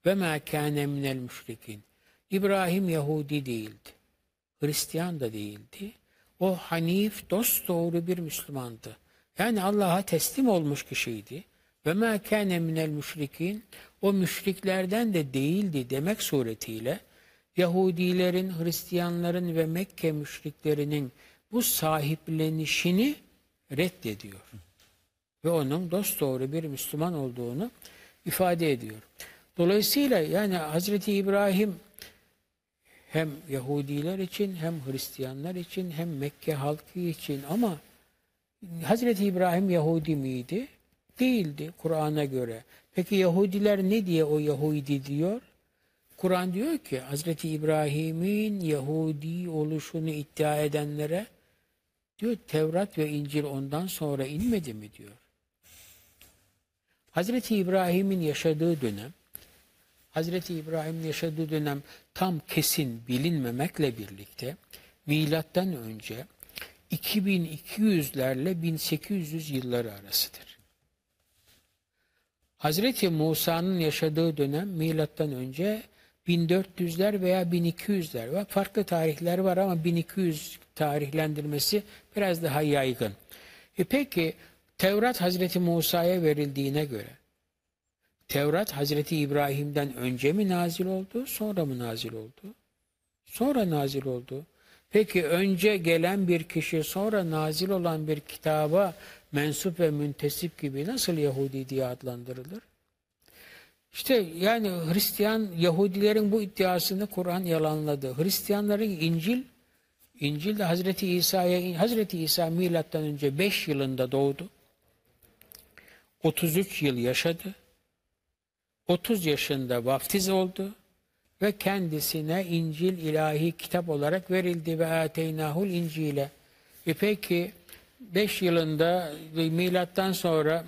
ve ma kana minel müşrikin. İbrahim Yahudi değildi. Hristiyan da değildi. O hanif, dost doğru bir Müslümandı. Yani Allah'a teslim olmuş kişiydi. Ve ma kâne minel müşrikin o müşriklerden de değildi demek suretiyle Yahudilerin, Hristiyanların ve Mekke müşriklerinin bu sahiplenişini reddediyor. Ve onun dost doğru bir Müslüman olduğunu ifade ediyor. Dolayısıyla yani Hazreti İbrahim hem Yahudiler için hem Hristiyanlar için hem Mekke halkı için ama Hazreti İbrahim Yahudi miydi? Değildi Kur'an'a göre. Peki Yahudiler ne diye o Yahudi diyor? Kur'an diyor ki Hazreti İbrahim'in Yahudi oluşunu iddia edenlere diyor Tevrat ve İncil ondan sonra inmedi mi diyor. Hazreti İbrahim'in yaşadığı dönem Hazreti İbrahim'in yaşadığı dönem tam kesin bilinmemekle birlikte milattan önce 2200'lerle 1800 yılları arasıdır. Hazreti Musa'nın yaşadığı dönem milattan önce 1400'ler veya 1200'ler var. Farklı tarihler var ama 1200 tarihlendirmesi biraz daha yaygın. E peki Tevrat Hazreti Musa'ya verildiğine göre Tevrat Hazreti İbrahim'den önce mi nazil oldu, sonra mı nazil oldu? Sonra nazil oldu. Peki önce gelen bir kişi sonra nazil olan bir kitaba mensup ve müntesip gibi nasıl Yahudi diye adlandırılır? İşte yani Hristiyan Yahudilerin bu iddiasını Kur'an yalanladı. Hristiyanların İncil İncil'de Hazreti İsa'ya Hazreti İsa milattan önce 5 yılında doğdu. 33 yıl yaşadı. 30 yaşında vaftiz oldu ve kendisine İncil ilahi kitap olarak verildi ve ateynahul İncil'e. E peki 5 yılında milattan sonra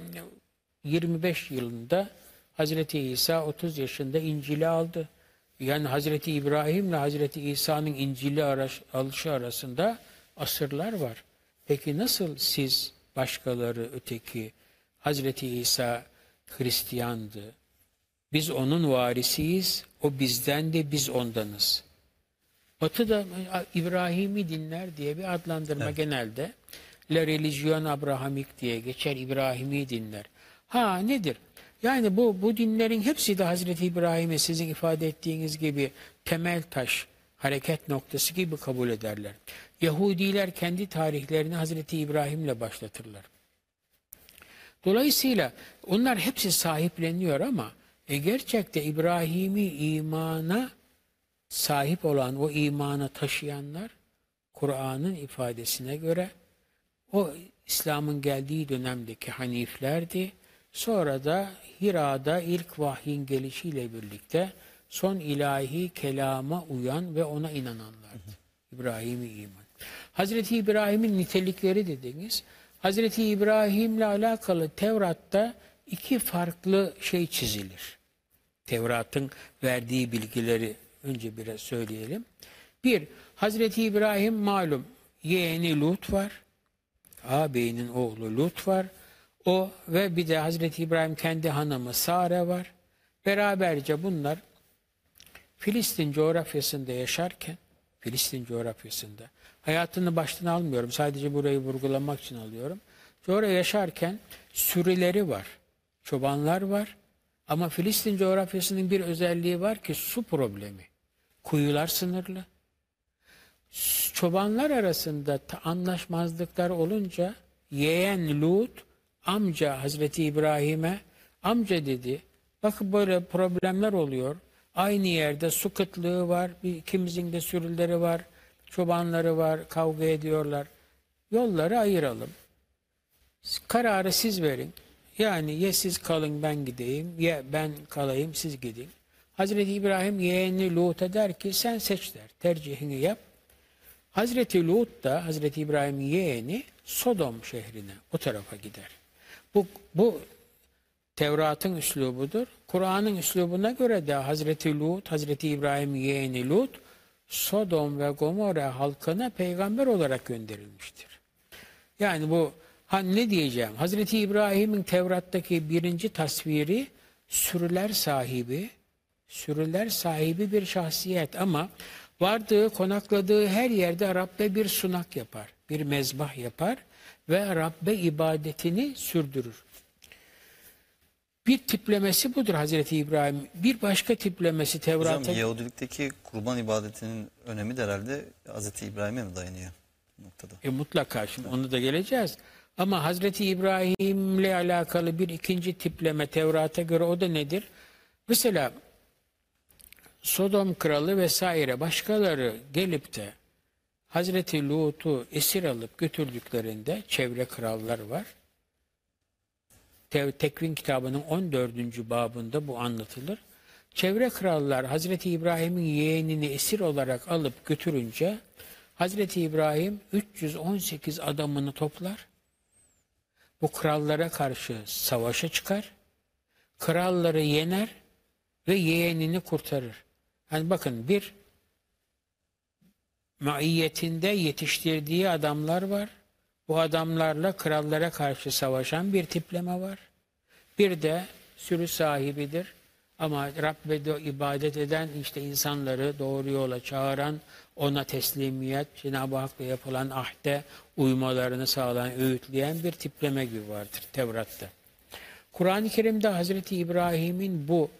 25 yılında Hazreti İsa 30 yaşında İncil'i aldı. Yani Hazreti İbrahim ile Hazreti İsa'nın İncil'i alışı arasında asırlar var. Peki nasıl siz başkaları öteki Hazreti İsa Hristiyandı, biz onun varisiyiz, o bizden de biz ondanız. Batı da İbrahimi dinler diye bir adlandırma genelde. La religion abrahamik diye geçer İbrahimi dinler. Ha nedir? Yani bu bu dinlerin hepsi de Hazreti İbrahim'i sizin ifade ettiğiniz gibi temel taş, hareket noktası gibi kabul ederler. Yahudiler kendi tarihlerini Hazreti İbrahim'le başlatırlar. Dolayısıyla onlar hepsi sahipleniyor ama e gerçekte İbrahimi imana sahip olan, o imanı taşıyanlar Kur'an'ın ifadesine göre o İslam'ın geldiği dönemdeki haniflerdi. Sonra da Hira'da ilk vahyin gelişiyle birlikte son ilahi kelama uyan ve ona inananlardı. İbrahim'i iman. Hazreti İbrahim'in nitelikleri dediniz. Hazreti İbrahim'le alakalı Tevrat'ta iki farklı şey çizilir. Tevrat'ın verdiği bilgileri önce biraz söyleyelim. Bir, Hazreti İbrahim malum yeğeni Lut var. Ağabeyinin oğlu Lut var. O ve bir de Hazreti İbrahim kendi hanımı Sare var. Beraberce bunlar Filistin coğrafyasında yaşarken, Filistin coğrafyasında, hayatını baştan almıyorum, sadece burayı vurgulamak için alıyorum. Orada yaşarken sürüleri var, çobanlar var ama Filistin coğrafyasının bir özelliği var ki su problemi. Kuyular sınırlı. Çobanlar arasında anlaşmazlıklar olunca yeğen Lut amca Hazreti İbrahim'e amca dedi. Bakın böyle problemler oluyor. Aynı yerde su kıtlığı var. Bir, ikimizin de sürüleri var. Çobanları var. Kavga ediyorlar. Yolları ayıralım. Kararı siz verin. Yani ya siz kalın ben gideyim ya ben kalayım siz gidin. Hazreti İbrahim yeğeni Lut'a der ki sen seç der. Tercihini yap. Hazreti Lut da Hazreti İbrahim yeğeni Sodom şehrine o tarafa gider. Bu, bu Tevrat'ın üslubudur. Kur'an'ın üslubuna göre de Hazreti Lut, Hazreti İbrahim yeğeni Lut Sodom ve Gomorra halkına peygamber olarak gönderilmiştir. Yani bu ha ne diyeceğim? Hazreti İbrahim'in Tevrat'taki birinci tasviri sürüler sahibi, sürüler sahibi bir şahsiyet ama vardığı, konakladığı her yerde Rabbe bir sunak yapar, bir mezbah yapar ve Rabbe ibadetini sürdürür. Bir tiplemesi budur Hazreti İbrahim. Bir başka tiplemesi Hocam Tevrat'ta Yahudilikteki kurban ibadetinin önemi de herhalde Hazreti İbrahim'e mi dayanıyor noktada? E, mutlaka şimdi onu da geleceğiz. Ama Hazreti İbrahim'le alakalı bir ikinci tipleme Tevrat'a göre o da nedir? Mesela Sodom kralı vesaire başkaları gelip de Hazreti Lut'u esir alıp götürdüklerinde çevre krallar var. Tekvin kitabının 14. babında bu anlatılır. Çevre krallar Hazreti İbrahim'in yeğenini esir olarak alıp götürünce Hazreti İbrahim 318 adamını toplar. Bu krallara karşı savaşa çıkar. Kralları yener ve yeğenini kurtarır. Yani bakın bir maiyetinde yetiştirdiği adamlar var. Bu adamlarla krallara karşı savaşan bir tipleme var. Bir de sürü sahibidir. Ama Rabbe de ibadet eden işte insanları doğru yola çağıran, ona teslimiyet, Cenab-ı Hak'la yapılan ahde uymalarını sağlayan, öğütleyen bir tipleme gibi vardır Tevrat'ta. Kur'an-ı Kerim'de Hazreti İbrahim'in bu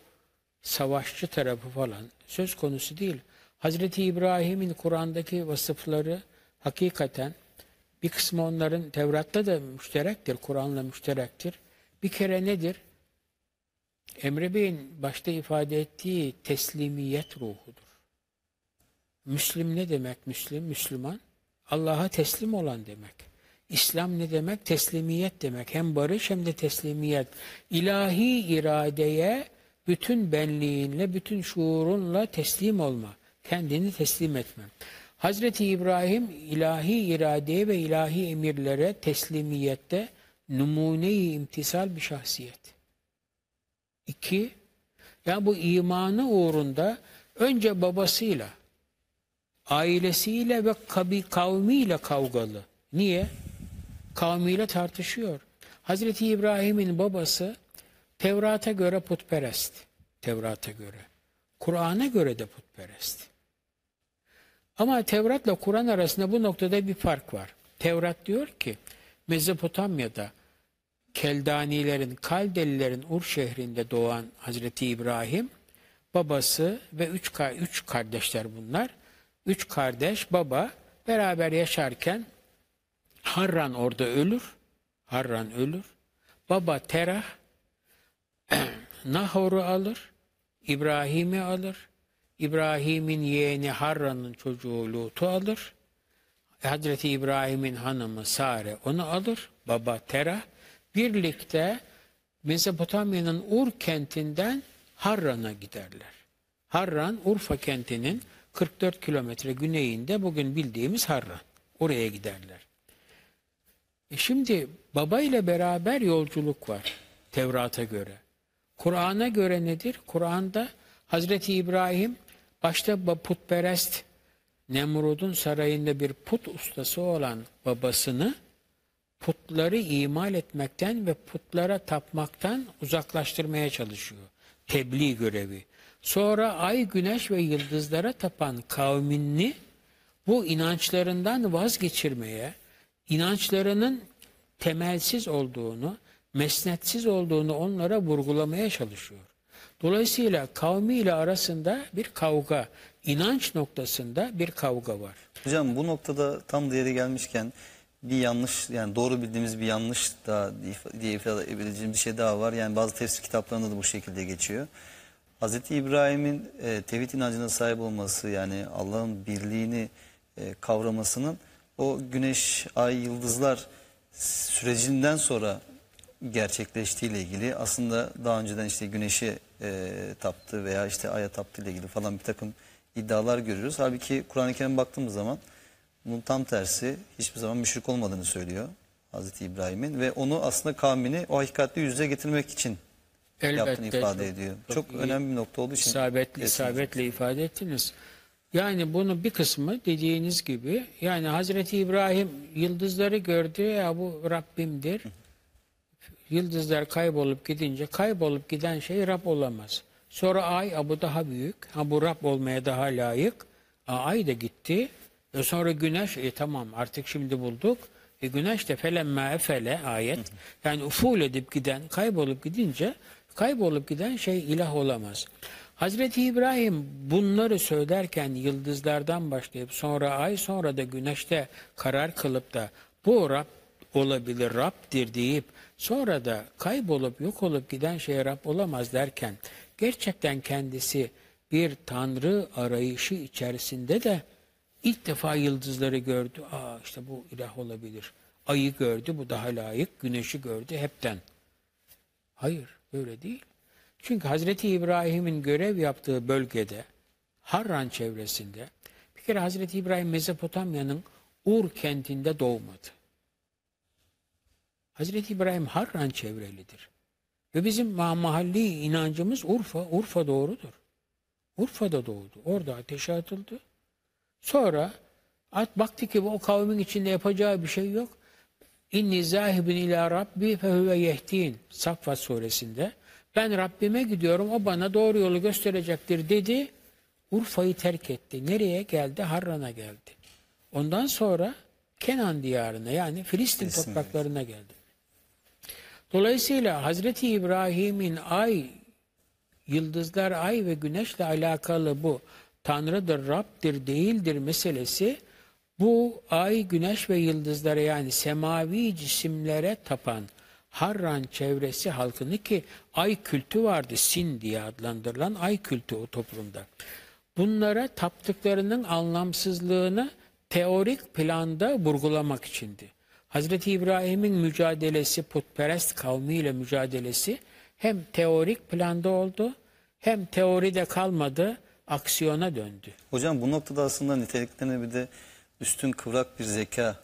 savaşçı tarafı falan söz konusu değil. Hazreti İbrahim'in Kur'an'daki vasıfları hakikaten bir kısmı onların Tevrat'ta da müşterektir, Kur'an'la müşterektir. Bir kere nedir? Emre Bey'in başta ifade ettiği teslimiyet ruhudur. Müslim ne demek Müslim? Müslüman. Allah'a teslim olan demek. İslam ne demek? Teslimiyet demek. Hem barış hem de teslimiyet. İlahi iradeye bütün benliğinle, bütün şuurunla teslim olma. Kendini teslim etme. Hazreti İbrahim ilahi iradeye ve ilahi emirlere teslimiyette numune-i imtisal bir şahsiyet. İki, yani bu imanı uğrunda önce babasıyla, ailesiyle ve kabi, kavmiyle kavgalı. Niye? Kavmiyle tartışıyor. Hazreti İbrahim'in babası Tevrat'a göre putperest. Tevrat'a göre. Kur'an'a göre de putperest. Ama Tevrat'la Kur'an arasında bu noktada bir fark var. Tevrat diyor ki Mezopotamya'da Keldanilerin, Kaldelilerin Ur şehrinde doğan Hazreti İbrahim, babası ve üç, üç kardeşler bunlar. Üç kardeş, baba beraber yaşarken Harran orada ölür. Harran ölür. Baba Terah Nahor'u alır. İbrahim'i alır. İbrahim'in yeğeni Harran'ın çocuğu Lut'u alır. Hazreti İbrahim'in hanımı Sare onu alır. Baba Terah. Birlikte Mezopotamya'nın Ur kentinden Harran'a giderler. Harran, Urfa kentinin 44 kilometre güneyinde bugün bildiğimiz Harran. Oraya giderler. E şimdi baba ile beraber yolculuk var Tevrat'a göre. Kur'an'a göre nedir? Kur'an'da Hazreti İbrahim başta ba- putperest Nemrud'un sarayında bir put ustası olan babasını putları imal etmekten ve putlara tapmaktan uzaklaştırmaya çalışıyor. Tebliğ görevi. Sonra ay, güneş ve yıldızlara tapan kavmini bu inançlarından vazgeçirmeye, inançlarının temelsiz olduğunu, mesnetsiz olduğunu onlara vurgulamaya çalışıyor. Dolayısıyla kavmiyle arasında bir kavga, inanç noktasında bir kavga var. Hocam bu noktada tam değeri gelmişken bir yanlış yani doğru bildiğimiz bir yanlış da diye ifade edebileceğimiz bir şey daha var. Yani bazı tefsir kitaplarında da bu şekilde geçiyor. Hazreti İbrahim'in e, tevhid inancına sahip olması yani Allah'ın birliğini e, kavramasının o güneş, ay, yıldızlar sürecinden sonra gerçekleştiğiyle ilgili aslında daha önceden işte güneşe e, taptı veya işte aya taptı ile ilgili falan bir takım iddialar görüyoruz. Halbuki Kur'an-ı Kerim'e baktığımız zaman bunun tam tersi hiçbir zaman müşrik olmadığını söylüyor Hazreti İbrahim'in ve onu aslında kavmini o hakikatli yüze getirmek için yaptığını ifade ediyor. Çok, çok önemli bir nokta olduğu için. Kesinlikle. isabetle ifade ettiniz. Yani bunu bir kısmı dediğiniz gibi yani Hazreti İbrahim yıldızları gördü ya bu Rabbimdir. Yıldızlar kaybolup gidince kaybolup giden şey Rab olamaz. Sonra ay "Aa, bu daha büyük. Ha bu Rab olmaya daha layık. Aa, ay da gitti. E sonra güneş e tamam artık şimdi bulduk. E güneş de felemme efele ayet. Yani uful edip giden, kaybolup gidince kaybolup giden şey ilah olamaz. Hazreti İbrahim bunları söylerken yıldızlardan başlayıp sonra ay sonra da güneşte karar kılıp da bu Rab olabilir, Rab'dir deyip sonra da kaybolup yok olup giden şey Rab olamaz derken gerçekten kendisi bir tanrı arayışı içerisinde de ilk defa yıldızları gördü. Aa işte bu ilah olabilir. Ayı gördü, bu daha layık. Güneşi gördü hepten. Hayır, öyle değil. Çünkü Hazreti İbrahim'in görev yaptığı bölgede, Harran çevresinde, bir kere Hazreti İbrahim Mezopotamya'nın Ur kentinde doğmadı. Hazreti İbrahim Harran çevrelidir. Ve bizim ma- mahalli inancımız Urfa, Urfa doğrudur. Urfa'da doğdu. Orada ateşe atıldı. Sonra at baktı ki o kavmin içinde yapacağı bir şey yok. İnni zahibin ila rabbi fehuve yehdin. Saffat suresinde. Ben Rabbime gidiyorum o bana doğru yolu gösterecektir dedi. Urfa'yı terk etti. Nereye geldi? Harran'a geldi. Ondan sonra Kenan diyarına yani Filistin Filistin, topraklarına geldi. Dolayısıyla Hazreti İbrahim'in ay, yıldızlar, ay ve güneşle alakalı bu Tanrıdır, Rab'dir, değildir meselesi bu ay, güneş ve yıldızlara yani semavi cisimlere tapan Harran çevresi halkını ki ay kültü vardı, Sin diye adlandırılan ay kültü o toplumda. Bunlara taptıklarının anlamsızlığını teorik planda vurgulamak içindi. Hazreti İbrahim'in mücadelesi, putperest kavmiyle mücadelesi hem teorik planda oldu, hem teoride kalmadı, aksiyona döndü. Hocam bu noktada aslında niteliklerine bir de üstün kıvrak bir zeka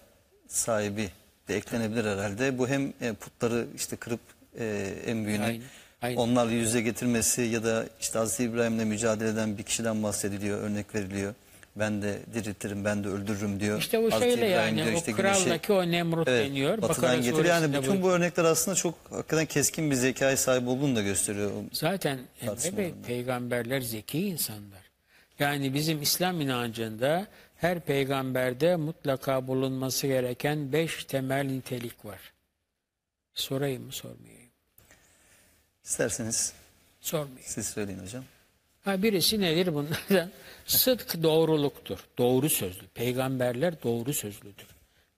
sahibi de eklenebilir herhalde. Bu hem e, putları işte kırıp e, en büyüğünü Aynen, aynen. onlarla yüze getirmesi ya da işte Hazreti İbrahim'le mücadele eden bir kişiden bahsediliyor, örnek veriliyor. Ben de diriltirim, ben de öldürürüm diyor. İşte o Hazreti şeyle İbrahim yani diyor o işte kraldaki o Nemrut Evet, deniyor. batıdan getiriyor. Yani bütün bu- bu örnekler aslında çok hakikaten keskin bir zekaya sahip olduğunu da gösteriyor. Zaten Emre Bey, peygamberler zeki insanlar. Yani bizim İslam inancında her peygamberde mutlaka bulunması gereken beş temel nitelik var. Sorayım mı sormayayım? İsterseniz Sormayayım. siz söyleyin hocam. Ha birisi nedir bunlardan? Sıdk doğruluktur. Doğru sözlü. Peygamberler doğru sözlüdür.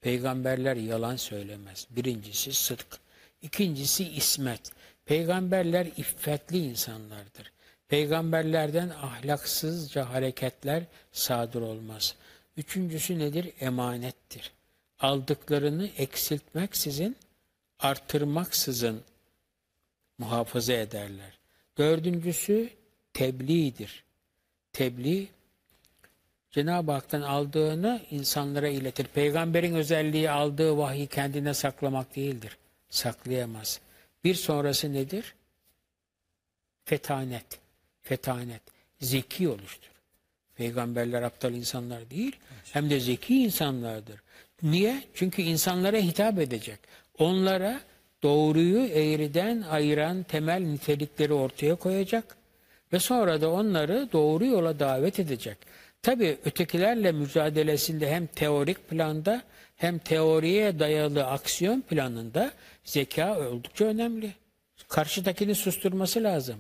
Peygamberler yalan söylemez. Birincisi sıdk. İkincisi ismet. Peygamberler iffetli insanlardır. Peygamberlerden ahlaksızca hareketler sadır olmaz. Üçüncüsü nedir? Emanettir. Aldıklarını eksiltmeksizin, artırmaksızın muhafaza ederler. Dördüncüsü tebliğdir. Tebliğ Cenab-ı Hak'tan aldığını insanlara iletir. Peygamberin özelliği aldığı vahyi kendine saklamak değildir. Saklayamaz. Bir sonrası nedir? Fetanet. Fetanet. Zeki oluştur. Peygamberler aptal insanlar değil, hem de zeki insanlardır. Niye? Çünkü insanlara hitap edecek. Onlara doğruyu eğriden ayıran temel nitelikleri ortaya koyacak ve sonra da onları doğru yola davet edecek. Tabii ötekilerle mücadelesinde hem teorik planda hem teoriye dayalı aksiyon planında zeka oldukça önemli. Karşıdakini susturması lazım.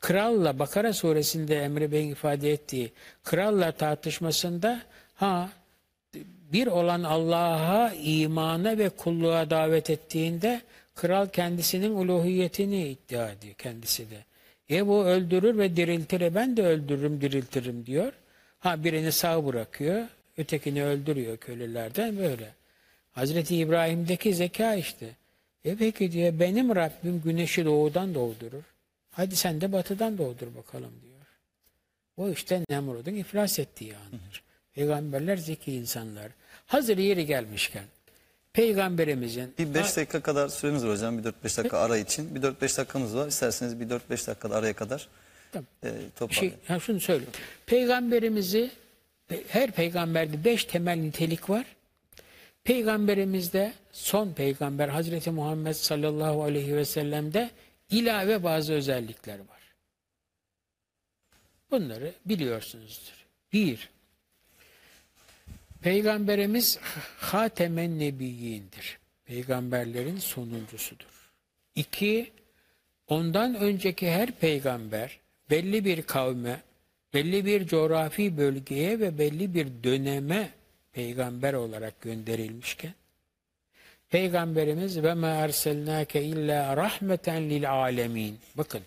kralla Bakara suresinde Emre Bey'in ifade ettiği kralla tartışmasında ha bir olan Allah'a imana ve kulluğa davet ettiğinde kral kendisinin uluhiyetini iddia ediyor kendisi de. E bu öldürür ve diriltir. E ben de öldürürüm, diriltirim diyor. Ha birini sağ bırakıyor, ötekini öldürüyor kölelerden böyle. Hazreti İbrahim'deki zeka işte. E peki diyor benim Rabbim güneşi doğudan doğdurur. Hadi sen de batıdan doğdur bakalım diyor. O işte Nemrud'un iflas ettiği andır. Peygamberler zeki insanlar. Hazır yeri gelmişken peygamberimizin Bir 5 dakika kadar süremiz var hocam. Bir 4-5 dakika ara için. Bir 4-5 dakikamız var. İsterseniz bir 4-5 dakika araya kadar Tamam. e, şey, toparlayalım. ha şunu söyleyeyim. Peygamberimizi pe- her peygamberde beş temel nitelik var. Peygamberimizde son peygamber Hazreti Muhammed sallallahu aleyhi ve sellem'de ilave bazı özellikler var. Bunları biliyorsunuzdur. Bir, Peygamberimiz Hatemen Nebiyyindir. Peygamberlerin sonuncusudur. İki, ondan önceki her peygamber belli bir kavme, belli bir coğrafi bölgeye ve belli bir döneme peygamber olarak gönderilmişken, Peygamberimiz ve ma erselnake illa rahmeten lil alemin. Bakın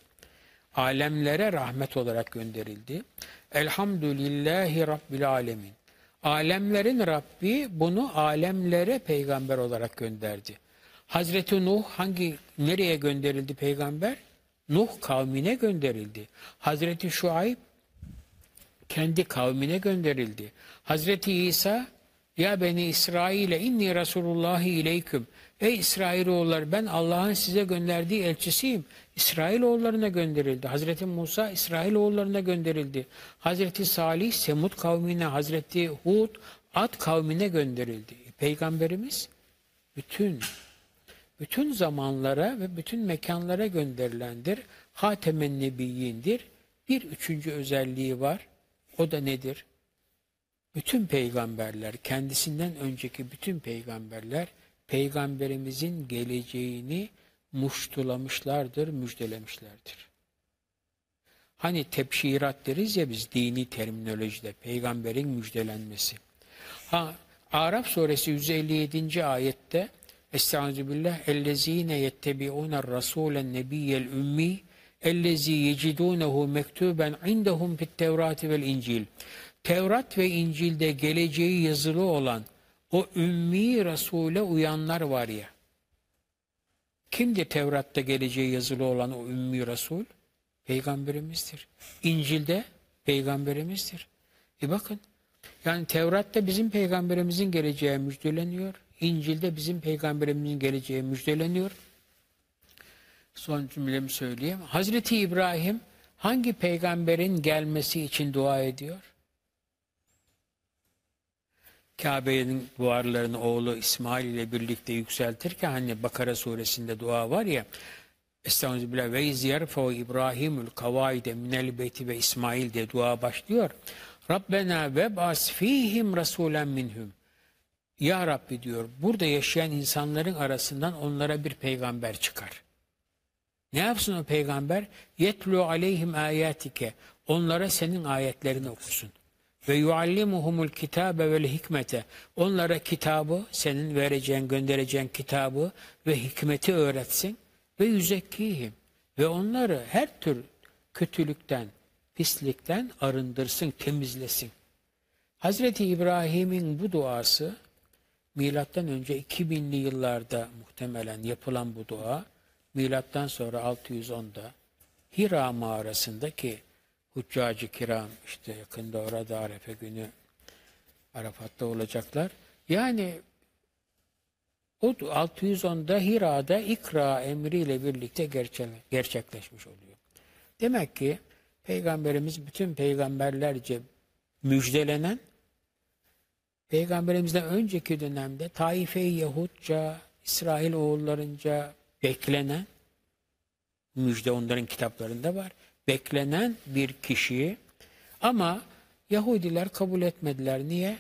alemlere rahmet olarak gönderildi. Elhamdülillahi Rabbil alemin. Alemlerin Rabbi bunu alemlere peygamber olarak gönderdi. Hazreti Nuh hangi nereye gönderildi peygamber? Nuh kavmine gönderildi. Hazreti Şuayb kendi kavmine gönderildi. Hazreti İsa ya beni İsrail'e inni Resulullahi ileyküm. Ey İsrailoğulları ben Allah'ın size gönderdiği elçisiyim. İsrailoğullarına gönderildi. Hazreti Musa İsrailoğullarına gönderildi. Hazreti Salih Semud kavmine, Hazreti Hud Ad kavmine gönderildi. Peygamberimiz bütün bütün zamanlara ve bütün mekanlara gönderilendir. Hatemen Nebiyyindir. Bir üçüncü özelliği var. O da nedir? Bütün peygamberler, kendisinden önceki bütün peygamberler peygamberimizin geleceğini muştulamışlardır, müjdelemişlerdir. Hani tebşirat deriz ya biz dini terminolojide peygamberin müjdelenmesi. Ha, Araf suresi 157. ayette Estağfirullah ellezine yettebi'uner rasulen nebiyyel ümmi ellezi yecidunehu mektuben indahum fit tevrati vel incil. Tevrat ve İncil'de geleceği yazılı olan o ümmi Resul'e uyanlar var ya. Kimdi Tevrat'ta geleceği yazılı olan o ümmi Resul? Peygamberimizdir. İncil'de peygamberimizdir. E bakın yani Tevrat'ta bizim peygamberimizin geleceği müjdeleniyor. İncil'de bizim peygamberimizin geleceği müjdeleniyor. Son cümlemi söyleyeyim. Hazreti İbrahim hangi peygamberin gelmesi için dua ediyor? Kabe'nin duvarlarını oğlu İsmail ile birlikte yükseltirken hani Bakara suresinde dua var ya Estağfirullah ve iz yerfe'u İbrahimul kavaide minel beyti ve İsmail diye dua başlıyor. Rabbena ve bas fihim rasulen minhum. Ya Rabbi diyor burada yaşayan insanların arasından onlara bir peygamber çıkar. Ne yapsın o peygamber? Yetlu aleyhim ayatike. Onlara senin ayetlerini okusun. Ve yuallimuhumul kitabe vel hikmete. Onlara kitabı, senin vereceğin, göndereceğin kitabı ve hikmeti öğretsin. Ve yüzekkihim. Ve onları her tür kötülükten, pislikten arındırsın, temizlesin. Hazreti İbrahim'in bu duası milattan önce 2000'li yıllarda muhtemelen yapılan bu dua milattan sonra 610'da Hira mağarasındaki Huccacı kiram işte yakında orada Arefe günü Arafat'ta olacaklar. Yani o 610'da Hira'da ikra emriyle birlikte gerçe- gerçekleşmiş oluyor. Demek ki Peygamberimiz bütün peygamberlerce müjdelenen Peygamberimizden önceki dönemde Taife-i Yahudca, İsrail oğullarınca beklenen müjde onların kitaplarında var. Beklenen bir kişi ama Yahudiler kabul etmediler. Niye?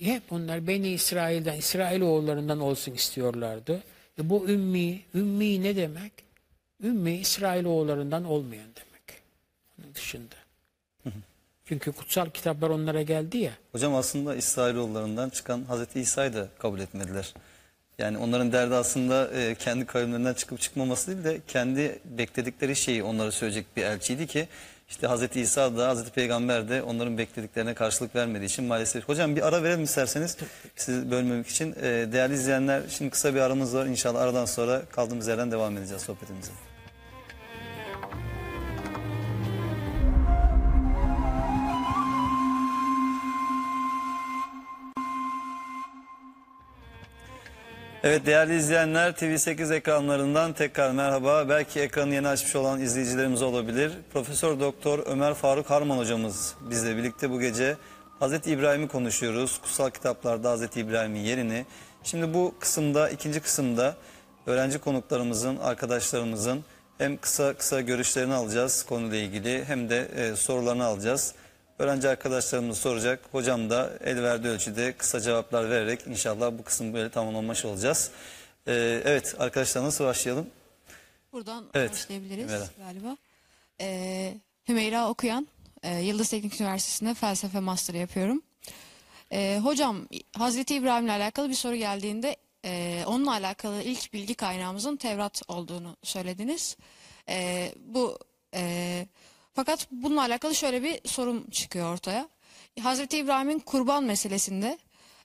Hep onlar Beni İsrail'den, İsrail oğullarından olsun istiyorlardı. E bu ümmi, ümmi ne demek? Ümmi İsrail oğullarından olmayan demek. dışında. Çünkü kutsal kitaplar onlara geldi ya. Hocam aslında İsrailoğullarından çıkan Hazreti İsa'yı da kabul etmediler. Yani onların derdi aslında e, kendi kavimlerinden çıkıp çıkmaması değil de kendi bekledikleri şeyi onlara söyleyecek bir elçiydi ki işte Hazreti İsa da Hazreti Peygamber de onların beklediklerine karşılık vermediği için maalesef. Hocam bir ara verelim isterseniz sizi bölmemek için. E, değerli izleyenler şimdi kısa bir aramız var. İnşallah aradan sonra kaldığımız yerden devam edeceğiz sohbetimize. Evet değerli izleyenler TV8 ekranlarından tekrar merhaba. Belki ekranı yeni açmış olan izleyicilerimiz olabilir. Profesör Doktor Ömer Faruk Harman hocamız bizle birlikte bu gece Hazreti İbrahim'i konuşuyoruz. Kutsal kitaplarda Hazreti İbrahim'in yerini. Şimdi bu kısımda ikinci kısımda öğrenci konuklarımızın, arkadaşlarımızın hem kısa kısa görüşlerini alacağız konuyla ilgili hem de e, sorularını alacağız. Öğrenci arkadaşlarımız soracak. Hocam da el verdiği ölçüde kısa cevaplar vererek inşallah bu kısım böyle tamamlanmış olacağız. Ee, evet arkadaşlar nasıl başlayalım? Buradan Evet, başlayabiliriz Hümeyra. galiba. Ee, Hümeyra okuyan, e, Yıldız Teknik Üniversitesi'nde felsefe master yapıyorum. Ee, hocam, Hazreti İbrahim'le alakalı bir soru geldiğinde e, onunla alakalı ilk bilgi kaynağımızın Tevrat olduğunu söylediniz. Ee, bu e, fakat bununla alakalı şöyle bir sorun çıkıyor ortaya. Hazreti İbrahim'in kurban meselesinde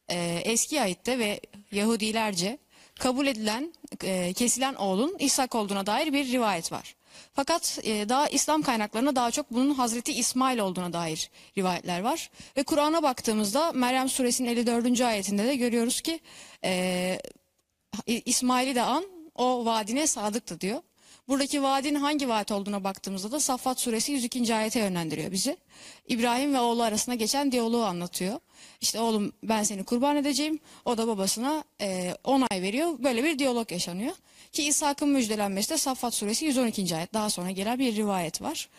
e, eski ayette ve Yahudilerce kabul edilen e, kesilen oğlun İshak olduğuna dair bir rivayet var. Fakat e, daha İslam kaynaklarına daha çok bunun Hazreti İsmail olduğuna dair rivayetler var. Ve Kur'an'a baktığımızda Meryem suresinin 54. ayetinde de görüyoruz ki e, İsmail'i de an o vaadine sadıktı diyor. Buradaki vaadin hangi vaat olduğuna baktığımızda da Saffat suresi 102. ayete yönlendiriyor bizi. İbrahim ve oğlu arasında geçen diyaloğu anlatıyor. İşte oğlum ben seni kurban edeceğim. O da babasına e, onay veriyor. Böyle bir diyalog yaşanıyor. Ki İshak'ın müjdelenmesi de Saffat suresi 112. ayet. Daha sonra gelen bir rivayet var.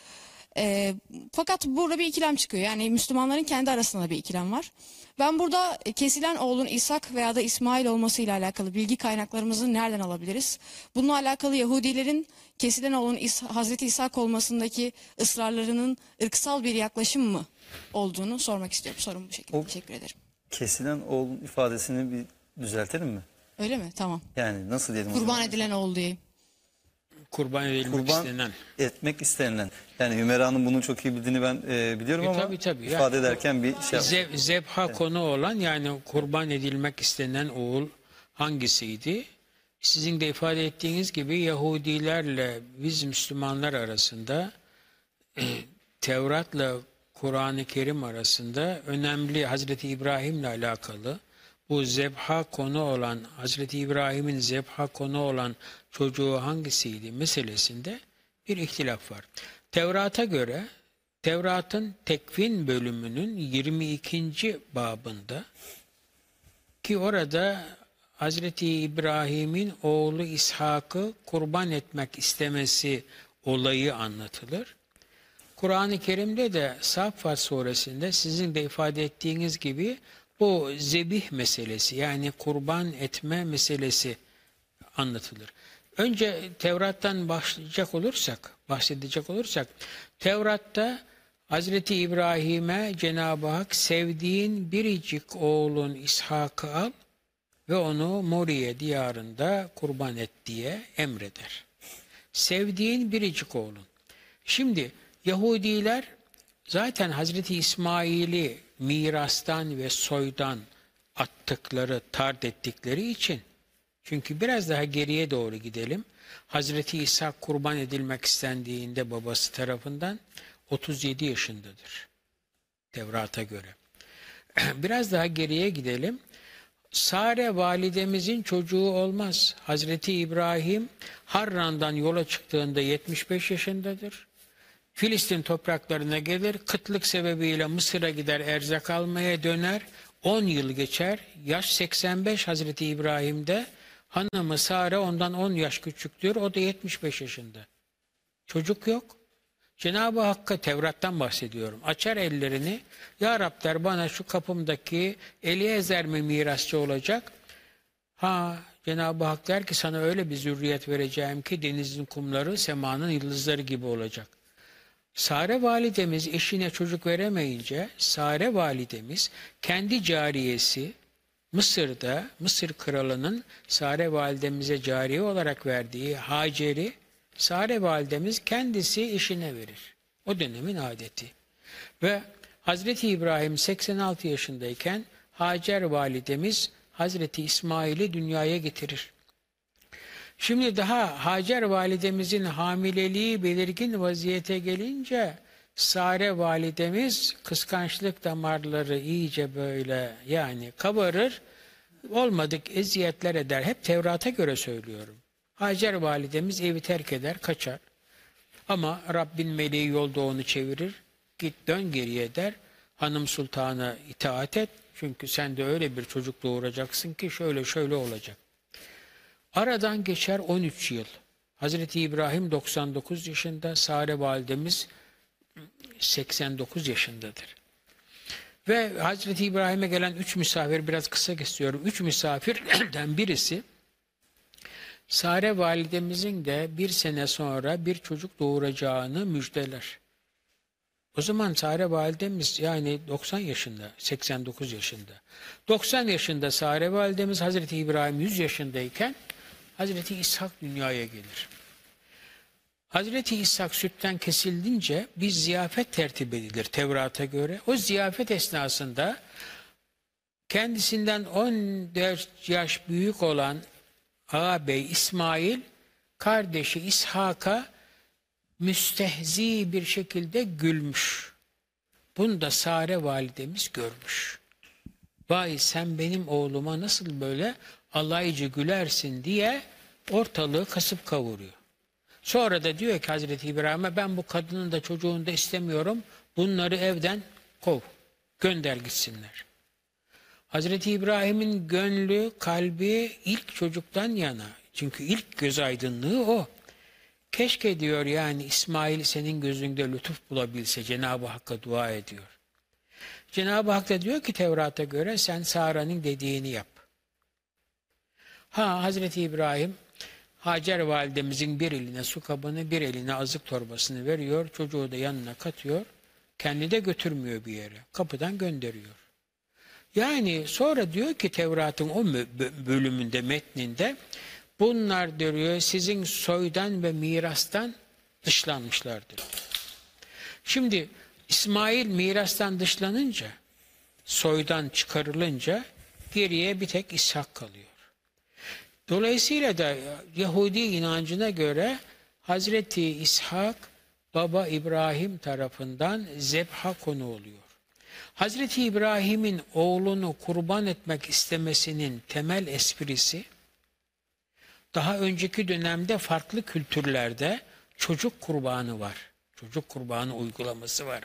E, fakat burada bir ikilem çıkıyor. Yani Müslümanların kendi arasında bir ikilem var. Ben burada kesilen oğlun İshak veya da İsmail olmasıyla alakalı bilgi kaynaklarımızı nereden alabiliriz? Bununla alakalı Yahudilerin kesilen oğlun İs- Hazreti İshak olmasındaki ısrarlarının ırksal bir yaklaşım mı olduğunu sormak istiyorum. Sorum bu şekilde. O- Teşekkür ederim. Kesilen oğlun ifadesini bir düzeltelim mi? Öyle mi? Tamam. Yani nasıl diyelim? Kurban edilen oğul diyeyim. Kurban edilmek Kurban istenen. etmek istenilen. Yani Hümera'nın bunu çok iyi bildiğini ben e, biliyorum E, ama tabii, tabii. ifade Yani- ederken bir şey Zev, zebha konu olan yani kurban edilmek istenen oğul hangisiydi? Sizin de ifade ettiğiniz gibi Yahudilerle biz Müslümanlar arasında e, Tevrat'la Kur'an-ı Kerim arasında önemli Hazreti İbrahim'le alakalı bu zebha konu olan Hazreti İbrahim'in zebha konu olan çocuğu hangisiydi meselesinde bir ihtilaf var. Tevrat'a göre Tevrat'ın tekvin bölümünün 22. babında ki orada Hazreti İbrahim'in oğlu İshak'ı kurban etmek istemesi olayı anlatılır. Kur'an-ı Kerim'de de Saffat suresinde sizin de ifade ettiğiniz gibi bu zebih meselesi yani kurban etme meselesi anlatılır. Önce Tevrat'tan başlayacak olursak, bahsedecek olursak, Tevrat'ta Hazreti İbrahim'e Cenab-ı Hak sevdiğin biricik oğlun İshak'ı al ve onu Moriye diyarında kurban et diye emreder. Sevdiğin biricik oğlun. Şimdi Yahudiler zaten Hazreti İsmail'i mirastan ve soydan attıkları, tard ettikleri için çünkü biraz daha geriye doğru gidelim. Hazreti İsa kurban edilmek istendiğinde babası tarafından 37 yaşındadır. Tevrat'a göre. Biraz daha geriye gidelim. Sare validemizin çocuğu olmaz. Hazreti İbrahim Harran'dan yola çıktığında 75 yaşındadır. Filistin topraklarına gelir, kıtlık sebebiyle Mısır'a gider erzak almaya döner. 10 yıl geçer, yaş 85 Hazreti İbrahim'de. Hanımı Sare ondan 10 yaş küçüktür, o da 75 yaşında. Çocuk yok. Cenab-ı Hakk'a Tevrat'tan bahsediyorum. Açar ellerini, Ya Rab der bana şu kapımdaki Eliezer mi mirasçı olacak? Ha Cenab-ı Hak der ki sana öyle bir zürriyet vereceğim ki denizin kumları semanın yıldızları gibi olacak. Sare validemiz eşine çocuk veremeyince Sare validemiz kendi cariyesi Mısır'da Mısır kralının Sare validemize cariye olarak verdiği Hacer'i Sare validemiz kendisi eşine verir. O dönemin adeti. Ve Hazreti İbrahim 86 yaşındayken Hacer validemiz Hazreti İsmail'i dünyaya getirir. Şimdi daha Hacer validemizin hamileliği belirgin vaziyete gelince Sare validemiz kıskançlık damarları iyice böyle yani kabarır. Olmadık eziyetler eder. Hep Tevrat'a göre söylüyorum. Hacer validemiz evi terk eder, kaçar. Ama Rabbin meleği yolda onu çevirir. Git dön geriye der. Hanım sultana itaat et. Çünkü sen de öyle bir çocuk doğuracaksın ki şöyle şöyle olacak. Aradan geçer 13 yıl. Hazreti İbrahim 99 yaşında, Sare validemiz 89 yaşındadır. Ve Hazreti İbrahim'e gelen üç misafir, biraz kısa kesiyorum. Üç misafirden birisi, Sare validemizin de bir sene sonra bir çocuk doğuracağını müjdeler. O zaman Sare validemiz yani 90 yaşında, 89 yaşında. 90 yaşında Sare validemiz Hazreti İbrahim 100 yaşındayken Hazreti İshak dünyaya gelir. Hazreti İshak sütten kesildince bir ziyafet tertip edilir Tevrat'a göre. O ziyafet esnasında kendisinden 14 yaş büyük olan ağabey İsmail kardeşi İshak'a müstehzi bir şekilde gülmüş. Bunu da Sare validemiz görmüş. Vay sen benim oğluma nasıl böyle alaycı gülersin diye ortalığı kasıp kavuruyor. Sonra da diyor ki Hazreti İbrahim'e ben bu kadının da çocuğunu da istemiyorum. Bunları evden kov. Gönder gitsinler. Hazreti İbrahim'in gönlü, kalbi ilk çocuktan yana. Çünkü ilk göz aydınlığı o. Keşke diyor yani İsmail senin gözünde lütuf bulabilse Cenab-ı Hakk'a dua ediyor. Cenab-ı Hak da diyor ki Tevrat'a göre sen Sara'nın dediğini yap. Ha Hazreti İbrahim Hacer validemizin bir eline su kabını bir eline azık torbasını veriyor. Çocuğu da yanına katıyor. Kendi de götürmüyor bir yere. Kapıdan gönderiyor. Yani sonra diyor ki Tevrat'ın o bölümünde metninde bunlar diyor sizin soydan ve mirastan dışlanmışlardır. Şimdi İsmail mirastan dışlanınca soydan çıkarılınca geriye bir tek İshak kalıyor. Dolayısıyla da Yahudi inancına göre Hazreti İshak baba İbrahim tarafından zebha konu oluyor. Hazreti İbrahim'in oğlunu kurban etmek istemesinin temel esprisi daha önceki dönemde farklı kültürlerde çocuk kurbanı var. Çocuk kurbanı uygulaması var.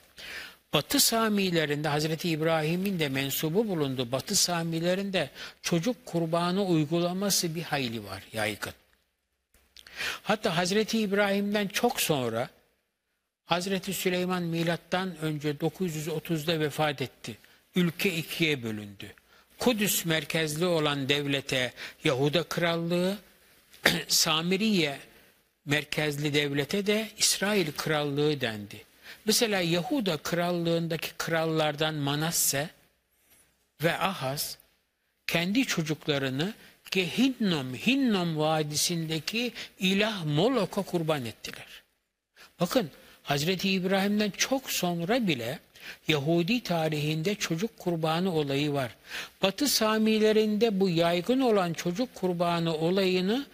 Batı Samilerinde Hazreti İbrahim'in de mensubu bulundu. Batı Samilerinde çocuk kurbanı uygulaması bir hayli var yaygın. Hatta Hazreti İbrahim'den çok sonra Hazreti Süleyman milattan önce 930'da vefat etti. Ülke ikiye bölündü. Kudüs merkezli olan devlete Yahuda krallığı, Samiriye merkezli devlete de İsrail krallığı dendi. Mesela Yahuda krallığındaki krallardan Manasse ve Ahaz kendi çocuklarını Gehinnom, Hinnom vadisindeki ilah Molok'a kurban ettiler. Bakın Hazreti İbrahim'den çok sonra bile Yahudi tarihinde çocuk kurbanı olayı var. Batı Samilerinde bu yaygın olan çocuk kurbanı olayını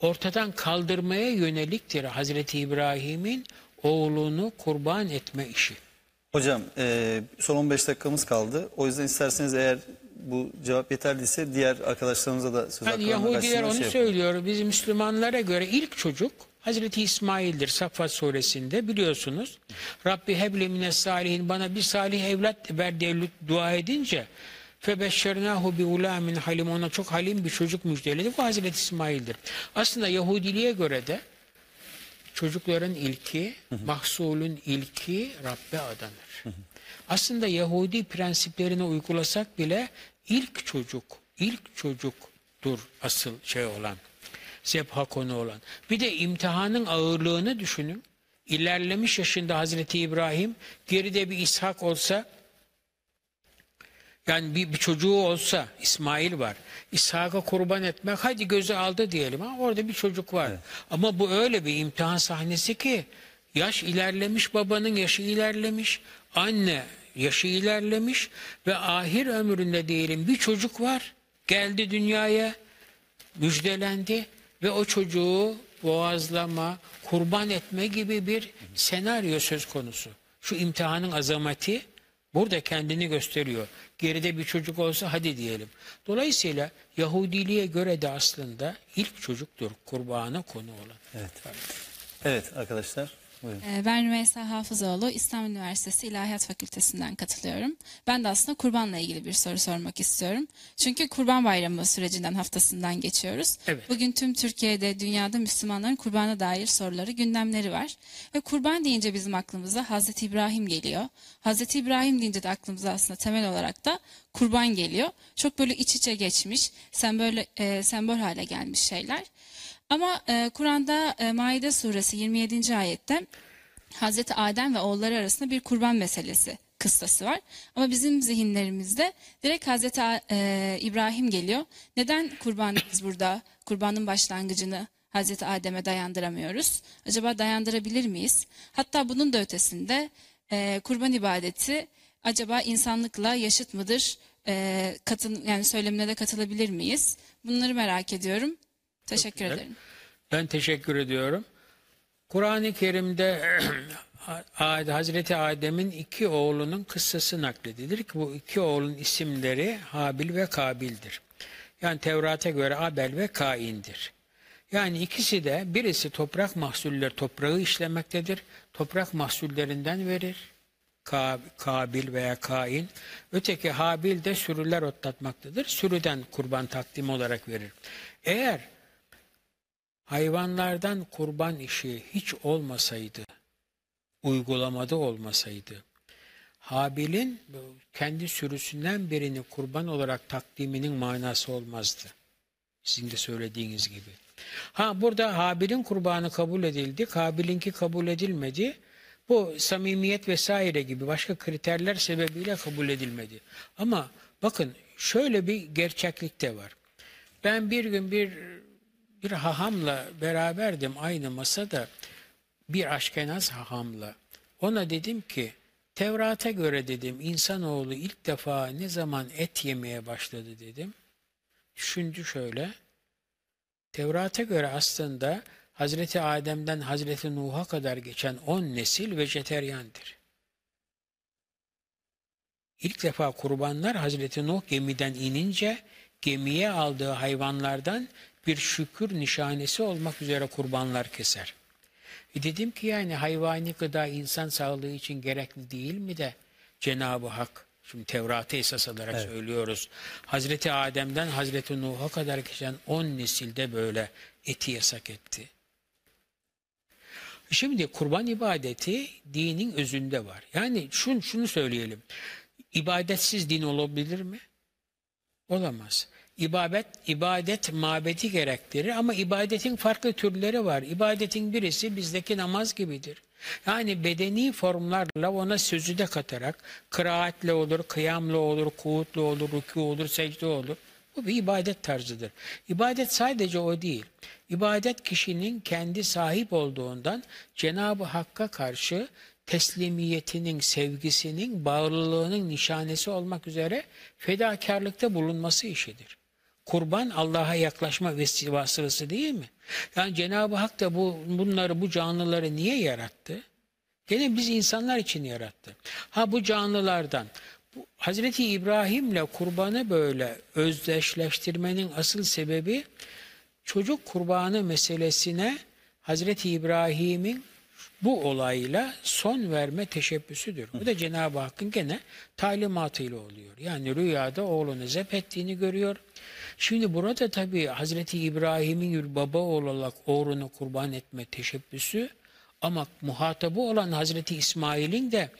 ortadan kaldırmaya yöneliktir Hazreti İbrahim'in oğlunu kurban etme işi. Hocam e, son 15 dakikamız kaldı. O yüzden isterseniz eğer bu cevap yeterliyse diğer arkadaşlarımıza da söz Yani hakkı vermek Yahudiler onu şey söylüyor. Biz Müslümanlara göre ilk çocuk Hazreti İsmail'dir Saffat suresinde biliyorsunuz. Rabbi hebli mine salihin bana bir salih evlat ver diye dua edince febeşşernahu bi ulamin halim ona çok halim bir çocuk müjdeledi. Bu Hazreti İsmail'dir. Aslında Yahudiliğe göre de çocukların ilki, mahsulün ilki Rabbe adanır. Aslında Yahudi prensiplerini uygulasak bile ilk çocuk, ilk çocuktur asıl şey olan, zebha konu olan. Bir de imtihanın ağırlığını düşünün. ilerlemiş yaşında Hazreti İbrahim geride bir İshak olsa yani bir, bir çocuğu olsa İsmail var. İshak'a kurban etmek hadi gözü aldı diyelim ha orada bir çocuk var. Ama bu öyle bir imtihan sahnesi ki yaş ilerlemiş babanın yaşı ilerlemiş anne yaşı ilerlemiş ve ahir ömründe diyelim bir çocuk var geldi dünyaya müjdelendi ve o çocuğu boğazlama, kurban etme gibi bir senaryo söz konusu. Şu imtihanın azameti burada kendini gösteriyor. Geride bir çocuk olsa hadi diyelim. Dolayısıyla Yahudiliğe göre de aslında ilk çocuktur kurbana konu olan. Evet. Evet arkadaşlar. Buyurun. Ben Rümeysa Hafızoğlu, İstanbul Üniversitesi İlahiyat Fakültesinden katılıyorum. Ben de aslında kurbanla ilgili bir soru sormak istiyorum. Çünkü Kurban Bayramı sürecinden haftasından geçiyoruz. Evet. Bugün tüm Türkiye'de, dünyada Müslümanların kurbana dair soruları, gündemleri var. Ve kurban deyince bizim aklımıza Hazreti İbrahim geliyor. Hazreti İbrahim deyince de aklımıza aslında temel olarak da kurban geliyor. Çok böyle iç içe geçmiş, sembol, e, sembol hale gelmiş şeyler. Ama e, Kur'an'da e, Maide suresi 27. ayette Hazreti Adem ve oğulları arasında bir kurban meselesi kıstası var. Ama bizim zihinlerimizde direkt Hazreti e, İbrahim geliyor. Neden kurban biz burada kurbanın başlangıcını Hazreti Adem'e dayandıramıyoruz? Acaba dayandırabilir miyiz? Hatta bunun da ötesinde e, kurban ibadeti acaba insanlıkla yaşıt mıdır? E, katın, yani söylemine de katılabilir miyiz? Bunları merak ediyorum. Teşekkür ederim. Ben teşekkür ediyorum. Kur'an-ı Kerim'de Hazreti Adem'in iki oğlunun kıssası nakledilir ki bu iki oğlun isimleri Habil ve Kabil'dir. Yani Tevrat'a göre Abel ve Kain'dir. Yani ikisi de birisi toprak mahsuller toprağı işlemektedir. Toprak mahsullerinden verir. Ka- Kabil veya Kain. Öteki Habil de sürüler otlatmaktadır. Sürüden kurban takdim olarak verir. Eğer hayvanlardan kurban işi hiç olmasaydı, uygulamada olmasaydı, Habil'in kendi sürüsünden birini kurban olarak takdiminin manası olmazdı. Sizin de söylediğiniz gibi. Ha burada Habil'in kurbanı kabul edildi, Kabil'inki kabul edilmedi. Bu samimiyet vesaire gibi başka kriterler sebebiyle kabul edilmedi. Ama bakın şöyle bir gerçeklik de var. Ben bir gün bir bir hahamla beraberdim aynı masada bir aşkenaz hahamla. Ona dedim ki Tevrat'a göre dedim insanoğlu ilk defa ne zaman et yemeye başladı dedim. Düşündü şöyle. Tevrat'a göre aslında Hazreti Adem'den Hazreti Nuh'a kadar geçen 10 nesil vejeteryandır. İlk defa kurbanlar Hazreti Nuh gemiden inince gemiye aldığı hayvanlardan bir şükür nişanesi olmak üzere kurbanlar keser. E dedim ki yani hayvani gıda insan sağlığı için gerekli değil mi de Cenab-ı Hak şimdi Tevrat'ı esas alarak söylüyoruz. Hazreti Adem'den Hazreti Nuh'a kadar geçen 10 nesilde böyle eti yasak etti. Şimdi kurban ibadeti dinin özünde var. Yani şunu, şunu söyleyelim. İbadetsiz din olabilir mi? Olamaz. İbadet, ibadet mabeti gerektirir ama ibadetin farklı türleri var. İbadetin birisi bizdeki namaz gibidir. Yani bedeni formlarla ona sözü de katarak kıraatle olur, kıyamla olur, kuğutla olur, rükû olur, secde olur. Bu bir ibadet tarzıdır. İbadet sadece o değil. İbadet kişinin kendi sahip olduğundan Cenab-ı Hakk'a karşı teslimiyetinin, sevgisinin, bağlılığının nişanesi olmak üzere fedakarlıkta bulunması işidir. Kurban Allah'a yaklaşma vesilası değil mi? Yani Cenab-ı Hak da bu, bunları, bu canlıları niye yarattı? Gene biz insanlar için yarattı. Ha bu canlılardan bu, Hazreti İbrahim'le kurbanı böyle özdeşleştirmenin asıl sebebi çocuk kurbanı meselesine Hazreti İbrahim'in bu olayla son verme teşebbüsüdür. Bu da Cenab-ı Hakk'ın gene talimatıyla oluyor. Yani rüyada oğlunu zep ettiğini görüyor. Şimdi burada tabii Hazreti İbrahim'in baba olarak oğlunu kurban etme teşebbüsü ama muhatabı olan Hazreti İsmail'in de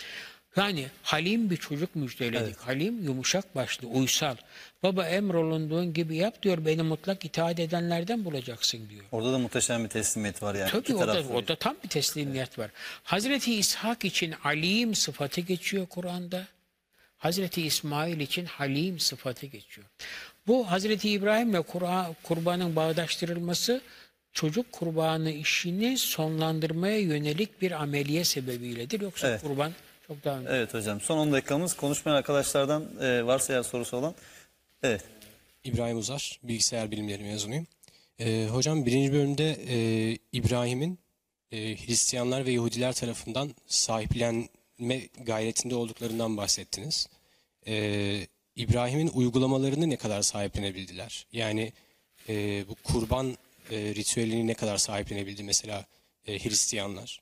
Yani halim bir çocuk müjdeledik. Halim yumuşak başlı, uysal. Baba emrolunduğun gibi yap diyor. Beni mutlak itaat edenlerden bulacaksın diyor. Orada da muhteşem bir teslimiyet var yani. Tabii orada, orada tam bir teslimiyet var. Hazreti İshak için alim sıfatı geçiyor Kur'an'da. Hazreti İsmail için halim sıfatı geçiyor. Bu Hazreti İbrahim'le kurbanın bağdaştırılması çocuk kurbanı işini sonlandırmaya yönelik bir ameliye sebebiyledir. Yoksa Evet. kurban çok daha önce. Evet hocam son 10 dakikamız konuşmayan arkadaşlardan e, varsa eğer sorusu olan. Evet. İbrahim Uzar, bilgisayar bilimleri mezunuyum. Ee, hocam birinci bölümde e, İbrahim'in e, Hristiyanlar ve Yahudiler tarafından sahiplenme gayretinde olduklarından bahsettiniz. Ee, İbrahim'in uygulamalarını ne kadar sahiplenebildiler? Yani e, bu kurban e, ritüelini ne kadar sahiplenebildi mesela e, Hristiyanlar?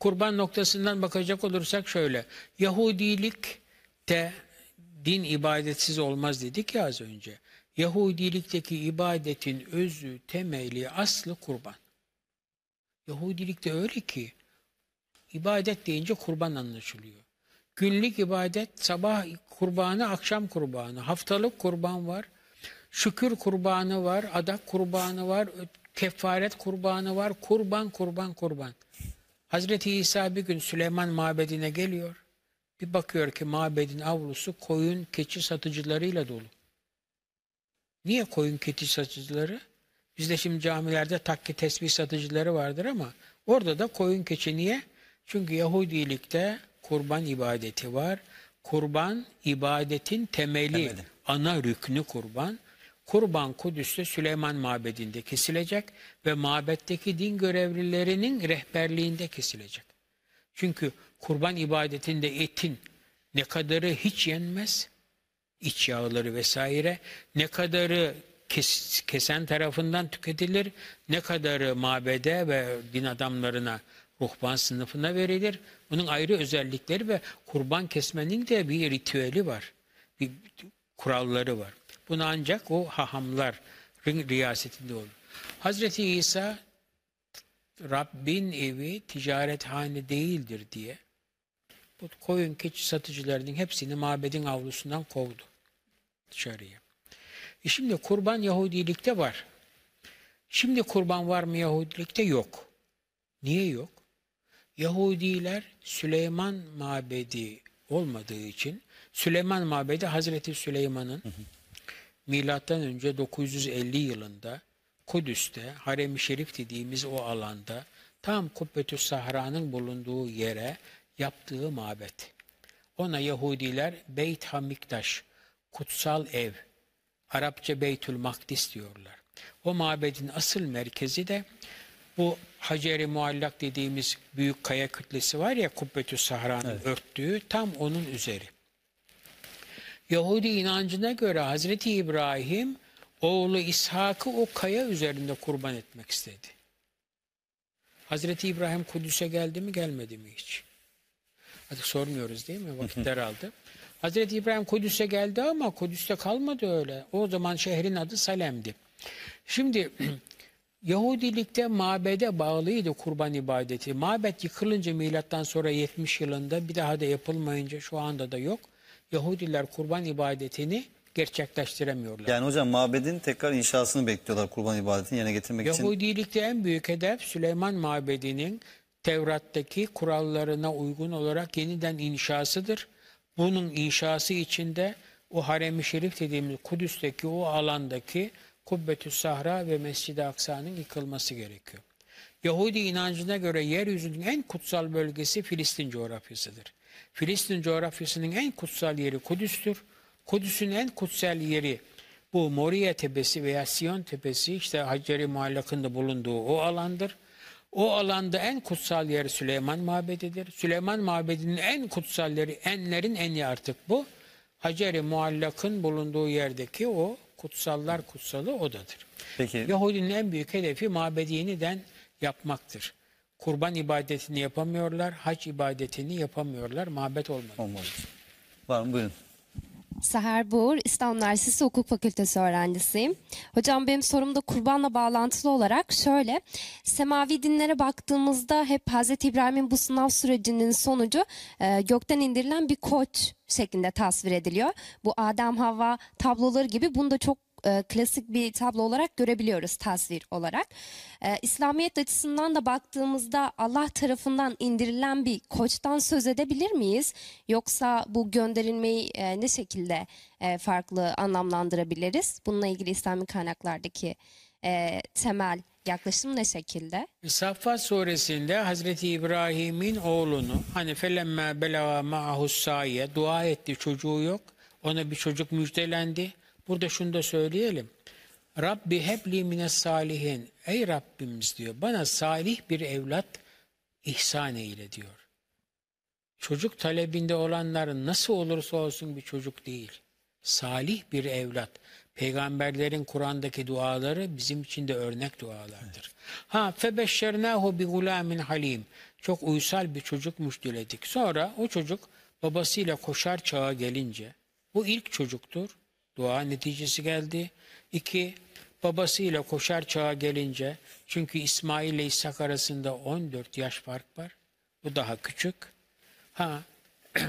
Kurban noktasından bakacak olursak şöyle. Yahudilikte din ibadetsiz olmaz dedik ya az önce. Yahudilikteki ibadetin özü, temeli, aslı kurban. Yahudilikte öyle ki ibadet deyince kurban anlaşılıyor. Günlük ibadet sabah kurbanı, akşam kurbanı, haftalık kurban var, şükür kurbanı var, adak kurbanı var, kefaret kurbanı var, kurban, kurban, kurban. Hazreti İsa bir gün Süleyman mabedine geliyor. Bir bakıyor ki mabedin avlusu koyun, keçi satıcılarıyla dolu. Niye koyun, keçi satıcıları? Bizde şimdi camilerde takke tesbih satıcıları vardır ama orada da koyun, keçi niye? Çünkü Yahudilikte kurban ibadeti var. Kurban ibadetin temeli, Temeli. ana rüknü kurban. Kurban Kudüs'te Süleyman Mabedi'nde kesilecek ve mabetteki din görevlilerinin rehberliğinde kesilecek. Çünkü kurban ibadetinde etin ne kadarı hiç yenmez, iç yağları vesaire, ne kadarı kes- kesen tarafından tüketilir, ne kadarı mabede ve din adamlarına, ruhban sınıfına verilir. Bunun ayrı özellikleri ve kurban kesmenin de bir ritüeli var. Bir kuralları var. Bunu ancak o hahamların riyasetinde olur. Hazreti İsa Rabbin evi ticarethane değildir diye bu koyun keçi satıcılarının hepsini mabedin avlusundan kovdu dışarıya. E şimdi kurban Yahudilikte var. Şimdi kurban var mı Yahudilikte? Yok. Niye yok? Yahudiler Süleyman mabedi olmadığı için Süleyman mabedi Hazreti Süleyman'ın milattan önce 950 yılında Kudüs'te Harem-i Şerif dediğimiz o alanda tam Kubbetü Sahra'nın bulunduğu yere yaptığı mabet. Ona Yahudiler Beyt Hamiktaş, kutsal ev, Arapça Beytül Makdis diyorlar. O mabedin asıl merkezi de bu Hacer-i Muallak dediğimiz büyük kaya kütlesi var ya Kubbetü Sahra'nın örttüğü tam onun üzeri. Yahudi inancına göre Hazreti İbrahim oğlu İshak'ı o kaya üzerinde kurban etmek istedi. Hazreti İbrahim Kudüs'e geldi mi gelmedi mi hiç? Artık sormuyoruz değil mi? Vakitler aldı. Hazreti İbrahim Kudüs'e geldi ama Kudüs'te kalmadı öyle. O zaman şehrin adı Salem'di. Şimdi Yahudilikte mabede bağlıydı kurban ibadeti. Mabet yıkılınca milattan sonra 70 yılında bir daha da yapılmayınca şu anda da yok. Yahudiler kurban ibadetini gerçekleştiremiyorlar. Yani hocam mabedin tekrar inşasını bekliyorlar kurban ibadetini yerine getirmek için. Yahudilikte en büyük hedef Süleyman Mabedi'nin Tevrat'taki kurallarına uygun olarak yeniden inşasıdır. Bunun inşası içinde o Harem-i Şerif dediğimiz Kudüs'teki o alandaki Kubbetü Sahra ve Mescid-i Aksa'nın yıkılması gerekiyor. Yahudi inancına göre yeryüzünün en kutsal bölgesi Filistin coğrafyasıdır. Filistin coğrafyasının en kutsal yeri Kudüs'tür. Kudüs'ün en kutsal yeri bu Moria Tepesi veya Siyon Tepesi işte Hacer-i Muallak'ın bulunduğu o alandır. O alanda en kutsal yer Süleyman Mabedi'dir. Süleyman Mabedi'nin en kutsal yeri enlerin eni artık bu. Hacer-i Muallak'ın bulunduğu yerdeki o kutsallar kutsalı odadır. Peki Yahudinin en büyük hedefi mabedi yeniden yapmaktır. Kurban ibadetini yapamıyorlar, hac ibadetini yapamıyorlar, mabet olmadı. olmalı. Var mı? Buyurun. Seher Buğur, İstanbul Üniversitesi Hukuk Fakültesi öğrencisiyim. Hocam benim sorum da kurbanla bağlantılı olarak şöyle. Semavi dinlere baktığımızda hep Hz. İbrahim'in bu sınav sürecinin sonucu e, gökten indirilen bir koç şeklinde tasvir ediliyor. Bu Adem Havva tabloları gibi bunu da çok e, klasik bir tablo olarak görebiliyoruz tasvir olarak. E, İslamiyet açısından da baktığımızda Allah tarafından indirilen bir koçtan söz edebilir miyiz? Yoksa bu gönderilmeyi e, ne şekilde e, farklı anlamlandırabiliriz? Bununla ilgili İslami kaynaklardaki e, temel yaklaşım ne şekilde? Saffat suresinde Hazreti İbrahim'in oğlunu hani felemme belaga ma'ahu saye dua etti çocuğu yok. Ona bir çocuk müjdelendi. Burada şunu da söyleyelim. Rabbi hebli mines salihin. Ey Rabbimiz diyor bana salih bir evlat ihsan eyle diyor. Çocuk talebinde olanların nasıl olursa olsun bir çocuk değil. Salih bir evlat. Peygamberlerin Kur'an'daki duaları bizim için de örnek dualardır. Ha febeşşernahu bi gulamin halim. Çok uysal bir çocuk müjdeledik. Sonra o çocuk babasıyla koşar çağa gelince bu ilk çocuktur. Dua neticesi geldi. İki, babasıyla koşar çağa gelince çünkü İsmail ile İshak arasında 14 yaş fark var. Bu daha küçük. Ha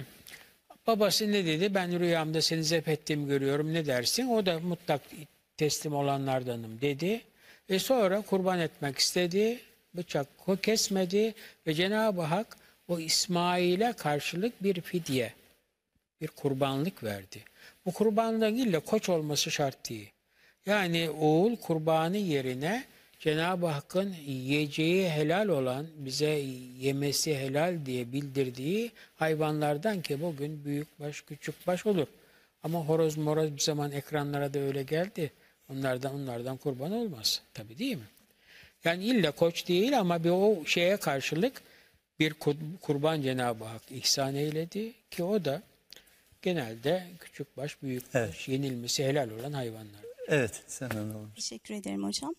babası ne dedi? Ben rüyamda seni zep görüyorum. Ne dersin? O da mutlak teslim olanlardanım dedi. E sonra kurban etmek istedi. Bıçak kesmedi ve Cenab-ı Hak o İsmail'e karşılık bir fidye, bir kurbanlık verdi. Bu kurbanlığın illa koç olması şart değil. Yani oğul kurbanı yerine Cenab-ı Hakk'ın yiyeceği helal olan, bize yemesi helal diye bildirdiği hayvanlardan ki bugün büyük baş, küçük baş olur. Ama horoz moroz bir zaman ekranlara da öyle geldi. Onlardan onlardan kurban olmaz. Tabii değil mi? Yani illa koç değil ama bir o şeye karşılık bir kur- kurban Cenab-ı Hak ihsan eyledi ki o da genelde küçük baş büyük baş Evet. yenilmesi helal olan hayvanlar. Evet, senden alalım. Teşekkür ederim hocam.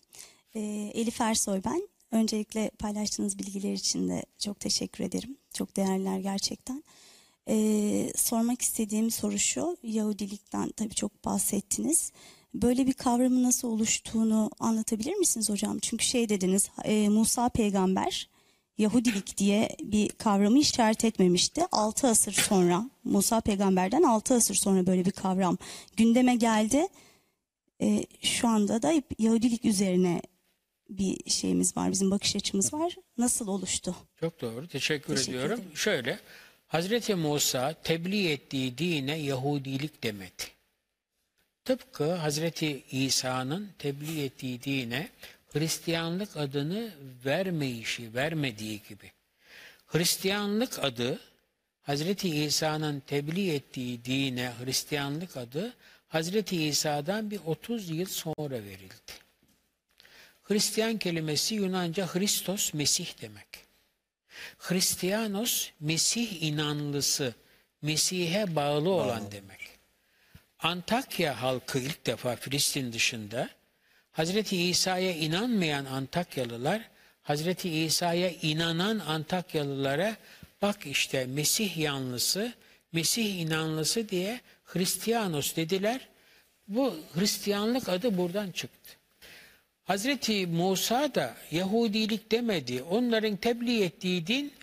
Ee, Elif Ersoy ben. Öncelikle paylaştığınız bilgiler için de çok teşekkür ederim. Çok değerliler gerçekten. Ee, sormak istediğim soru şu. Yahudilikten tabii çok bahsettiniz. Böyle bir kavramın nasıl oluştuğunu anlatabilir misiniz hocam? Çünkü şey dediniz e, Musa peygamber Yahudilik diye bir kavramı işaret etmemişti. 6 asır sonra Musa peygamberden 6 asır sonra böyle bir kavram gündeme geldi. E, şu anda da Yahudilik üzerine bir şeyimiz var, bizim bakış açımız var. Nasıl oluştu? Çok doğru. Teşekkür, Teşekkür ediyorum. ederim. Şöyle, Hazreti Musa tebliğ ettiği dine Yahudilik demedi. Tıpkı Hazreti İsa'nın tebliğ ettiği dine Hristiyanlık adını vermeyişi, vermediği gibi. Hristiyanlık adı Hazreti İsa'nın tebliğ ettiği dine Hristiyanlık adı Hazreti İsa'dan bir 30 yıl sonra verildi. Hristiyan kelimesi Yunanca Hristos, Mesih demek. Hristiyanos, Mesih inanlısı, Mesih'e bağlı olan demek. Antakya halkı ilk defa Filistin dışında Hazreti İsa'ya inanmayan Antakyalılar Hazreti İsa'ya inanan Antakyalılara bak işte Mesih yanlısı, Mesih inanlısı diye Hristiyanos dediler. Bu Hristiyanlık adı buradan çıktı. Hazreti Musa da Yahudilik demedi. Onların tebliğ ettiği din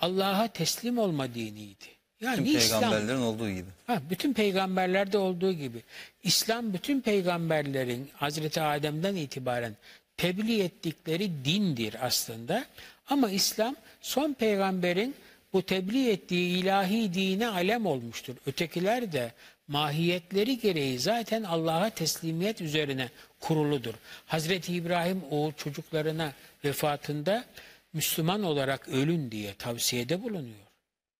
Allah'a teslim olma diniydi. Yani Tüm İslam, peygamberlerin olduğu gibi. Ha, bütün peygamberlerde olduğu gibi İslam bütün peygamberlerin Hazreti Adem'den itibaren tebliğ ettikleri dindir aslında. Ama İslam son peygamberin bu tebliğ ettiği ilahi dine alem olmuştur. Ötekiler de mahiyetleri gereği zaten Allah'a teslimiyet üzerine kuruludur. Hazreti İbrahim o çocuklarına vefatında Müslüman olarak ölün diye tavsiyede bulunuyor.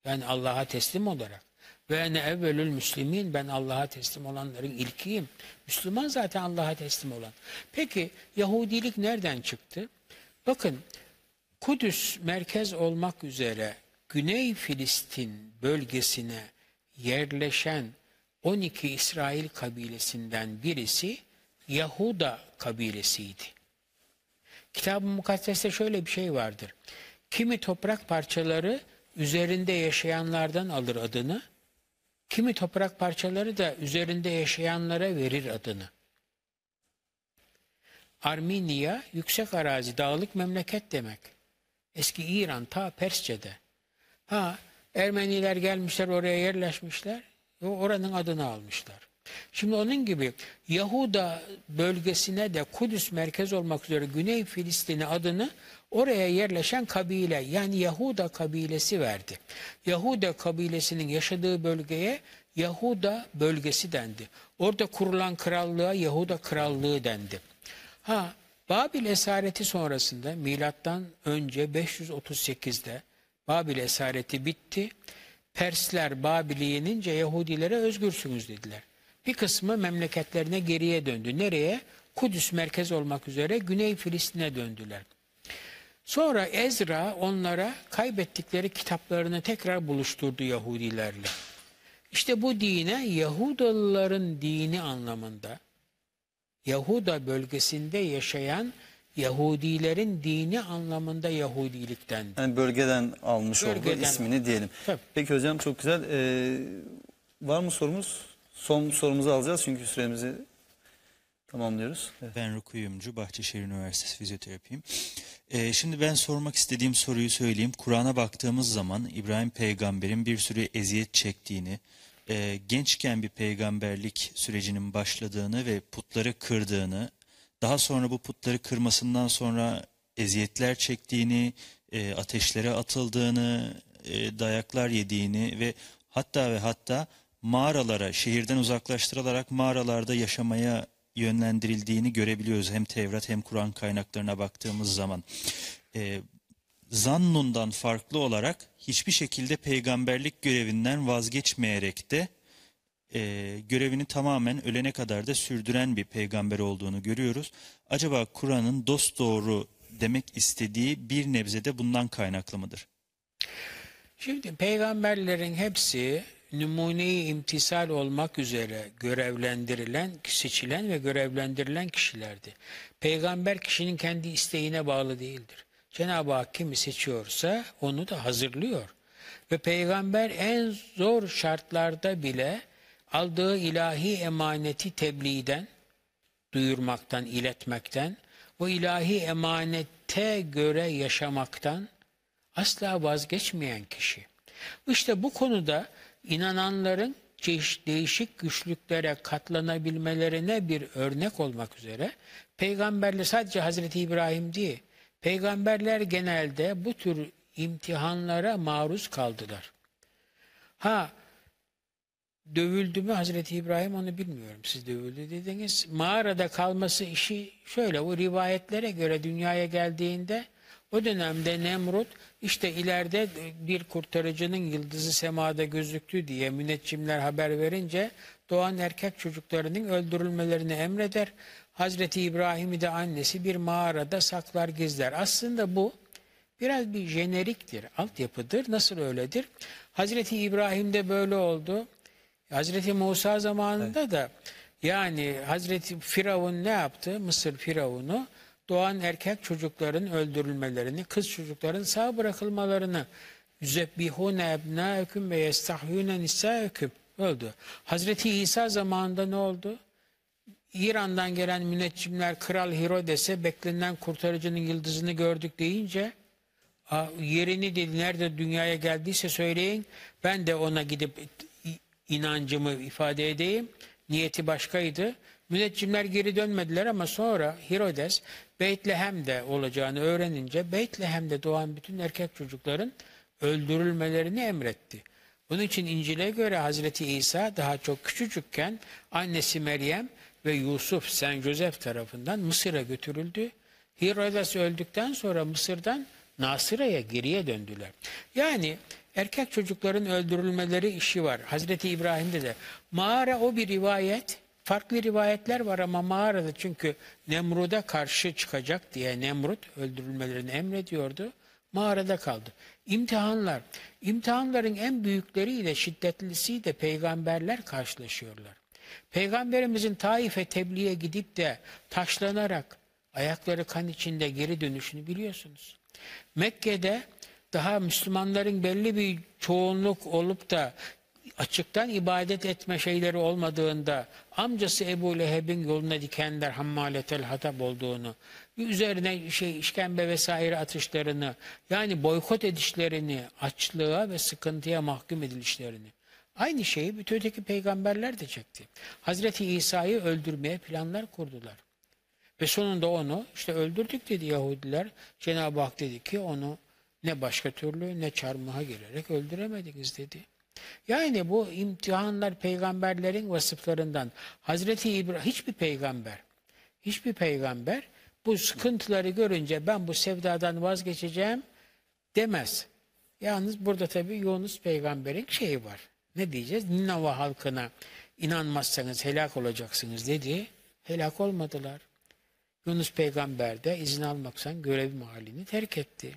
Yani Allah'a teslim olarak. Ve ne evvelül müslimin ben Allah'a teslim olanların ilkiyim. Müslüman zaten Allah'a teslim olan. Peki Yahudilik nereden çıktı? Bakın Kudüs merkez olmak üzere Güney Filistin bölgesine yerleşen 12 İsrail kabilesinden birisi Yahuda kabilesiydi. Kitab-ı Mukaddes'te şöyle bir şey vardır. Kimi toprak parçaları üzerinde yaşayanlardan alır adını, Kimi toprak parçaları da üzerinde yaşayanlara verir adını. Armenia yüksek arazi, dağlık memleket demek. Eski İran ta Persçe'de. Ha Ermeniler gelmişler oraya yerleşmişler. o Oranın adını almışlar. Şimdi onun gibi Yahuda bölgesine de Kudüs merkez olmak üzere Güney Filistin'e adını oraya yerleşen kabile yani Yahuda kabilesi verdi. Yahuda kabilesinin yaşadığı bölgeye Yahuda bölgesi dendi. Orada kurulan krallığa Yahuda krallığı dendi. Ha Babil esareti sonrasında milattan önce 538'de Babil esareti bitti. Persler Babil'i yenince Yahudilere özgürsünüz dediler. Bir kısmı memleketlerine geriye döndü. Nereye? Kudüs merkez olmak üzere Güney Filistin'e döndüler. Sonra Ezra onlara kaybettikleri kitaplarını tekrar buluşturdu Yahudilerle. İşte bu dine Yahudalıların dini anlamında Yahuda bölgesinde yaşayan Yahudilerin dini anlamında Yahudilikten. Yani bölgeden almış Bölgeden olduğu ismini diyelim. Tabii. Peki hocam çok güzel. Ee, var mı sorumuz? Son sorumuzu alacağız çünkü süremizi tamamlıyoruz. Evet. Ben Ruku Yumcu, Bahçeşehir Üniversitesi fizyoterapiyim. Ee, şimdi ben sormak istediğim soruyu söyleyeyim. Kur'an'a baktığımız zaman İbrahim peygamberin bir sürü eziyet çektiğini, e, gençken bir peygamberlik sürecinin başladığını ve putları kırdığını, daha sonra bu putları kırmasından sonra eziyetler çektiğini, e, ateşlere atıldığını, e, dayaklar yediğini ve hatta ve hatta mağaralara, şehirden uzaklaştırılarak mağaralarda yaşamaya yönlendirildiğini görebiliyoruz. Hem Tevrat hem Kur'an kaynaklarına baktığımız zaman. E, Zannun'dan farklı olarak hiçbir şekilde peygamberlik görevinden vazgeçmeyerek de e, görevini tamamen ölene kadar da sürdüren bir peygamber olduğunu görüyoruz. Acaba Kur'an'ın dosdoğru demek istediği bir nebze de bundan kaynaklı mıdır? Şimdi peygamberlerin hepsi numune-i imtisal olmak üzere görevlendirilen, seçilen ve görevlendirilen kişilerdi. Peygamber kişinin kendi isteğine bağlı değildir. Cenab-ı Hak kimi seçiyorsa onu da hazırlıyor. Ve peygamber en zor şartlarda bile aldığı ilahi emaneti tebliğden, duyurmaktan, iletmekten, o ilahi emanete göre yaşamaktan asla vazgeçmeyen kişi. İşte bu konuda inananların değişik güçlüklere katlanabilmelerine bir örnek olmak üzere peygamberle sadece Hazreti İbrahim değil, peygamberler genelde bu tür imtihanlara maruz kaldılar. Ha dövüldü mü Hazreti İbrahim onu bilmiyorum. Siz dövüldü dediniz. Mağarada kalması işi şöyle o rivayetlere göre dünyaya geldiğinde o dönemde Nemrut işte ileride bir kurtarıcının yıldızı semada gözüktü diye müneccimler haber verince doğan erkek çocuklarının öldürülmelerini emreder. Hazreti İbrahim'i de annesi bir mağarada saklar gizler. Aslında bu biraz bir jeneriktir, altyapıdır. Nasıl öyledir? Hazreti İbrahim'de böyle oldu. Hazreti Musa zamanında da yani Hazreti Firavun ne yaptı? Mısır Firavunu doğan erkek çocukların öldürülmelerini, kız çocukların sağ bırakılmalarını yüzebbihune ebnâeküm ve yestahyûne nisâeküm öldü. Hazreti İsa zamanında ne oldu? İran'dan gelen müneccimler Kral Herodes'e beklenen kurtarıcının yıldızını gördük deyince "Aa, yerini dedi nerede dünyaya geldiyse söyleyin ben de ona gidip inancımı ifade edeyim. Niyeti başkaydı. Müneccimler geri dönmediler ama sonra Herodes Beytlehem'de olacağını öğrenince Beytlehem'de doğan bütün erkek çocukların öldürülmelerini emretti. Bunun için İncil'e göre Hazreti İsa daha çok küçücükken annesi Meryem ve Yusuf Sen Joseph tarafından Mısır'a götürüldü. Herodes öldükten sonra Mısır'dan Nasıra'ya geriye döndüler. Yani erkek çocukların öldürülmeleri işi var. Hazreti İbrahim'de de. Mağara o bir rivayet. Farklı rivayetler var ama mağarada çünkü Nemrud'a karşı çıkacak diye Nemrut öldürülmelerini emrediyordu. Mağarada kaldı. İmtihanlar. İmtihanların en büyükleriyle şiddetlisi de peygamberler karşılaşıyorlar. Peygamberimizin Taif'e tebliğe gidip de taşlanarak ayakları kan içinde geri dönüşünü biliyorsunuz. Mekke'de daha Müslümanların belli bir çoğunluk olup da açıktan ibadet etme şeyleri olmadığında amcası Ebu Leheb'in yoluna dikenler hammaletel hatab olduğunu üzerine şey işkembe vesaire atışlarını yani boykot edişlerini açlığa ve sıkıntıya mahkum edilişlerini aynı şeyi bütün öteki peygamberler de çekti. Hazreti İsa'yı öldürmeye planlar kurdular. Ve sonunda onu işte öldürdük dedi Yahudiler. Cenab-ı Hak dedi ki onu ne başka türlü ne çarmıha gelerek öldüremediniz dedi. Yani bu imtihanlar peygamberlerin vasıflarından. Hazreti İbrahim hiçbir peygamber, hiçbir peygamber bu sıkıntıları görünce ben bu sevdadan vazgeçeceğim demez. Yalnız burada tabii Yunus peygamberin şeyi var. Ne diyeceğiz? Ninova halkına inanmazsanız helak olacaksınız dedi. Helak olmadılar. Yunus peygamber de izin almaksan görev mahallini terk etti.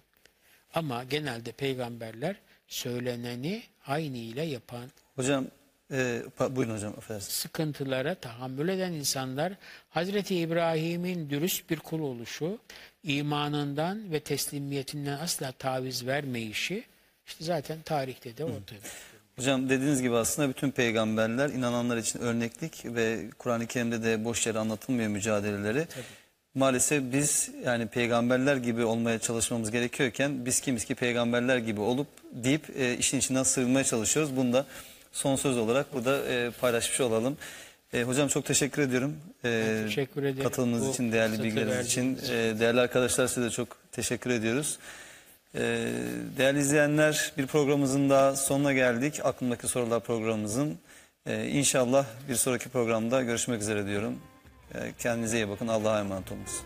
Ama genelde peygamberler söyleneni aynı ile yapan, Hocam e, buyurun hocam affedersiniz. sıkıntılara tahammül eden insanlar Hazreti İbrahim'in dürüst bir kul oluşu, imanından ve teslimiyetinden asla taviz vermeyişi işte zaten tarihte de ortada. Hocam dediğiniz gibi aslında bütün peygamberler inananlar için örneklik ve Kur'an-ı Kerim'de de boş yere anlatılmıyor mücadeleleri. Maalesef biz yani peygamberler gibi olmaya çalışmamız gerekiyorken biz kimiz ki peygamberler gibi olup deyip e, işin içinden sığınmaya çalışıyoruz. Bunu da son söz olarak burada e, paylaşmış olalım. E, hocam çok teşekkür ediyorum. E, teşekkür ederim. Katılımınız Bu için, değerli bilgileriniz için. E, değerli arkadaşlar size de çok teşekkür ediyoruz. Ee, değerli izleyenler bir programımızın daha sonuna geldik. Aklımdaki sorular programımızın. Ee, inşallah bir sonraki programda görüşmek üzere diyorum. Ee, kendinize iyi bakın. Allah'a emanet olunuz.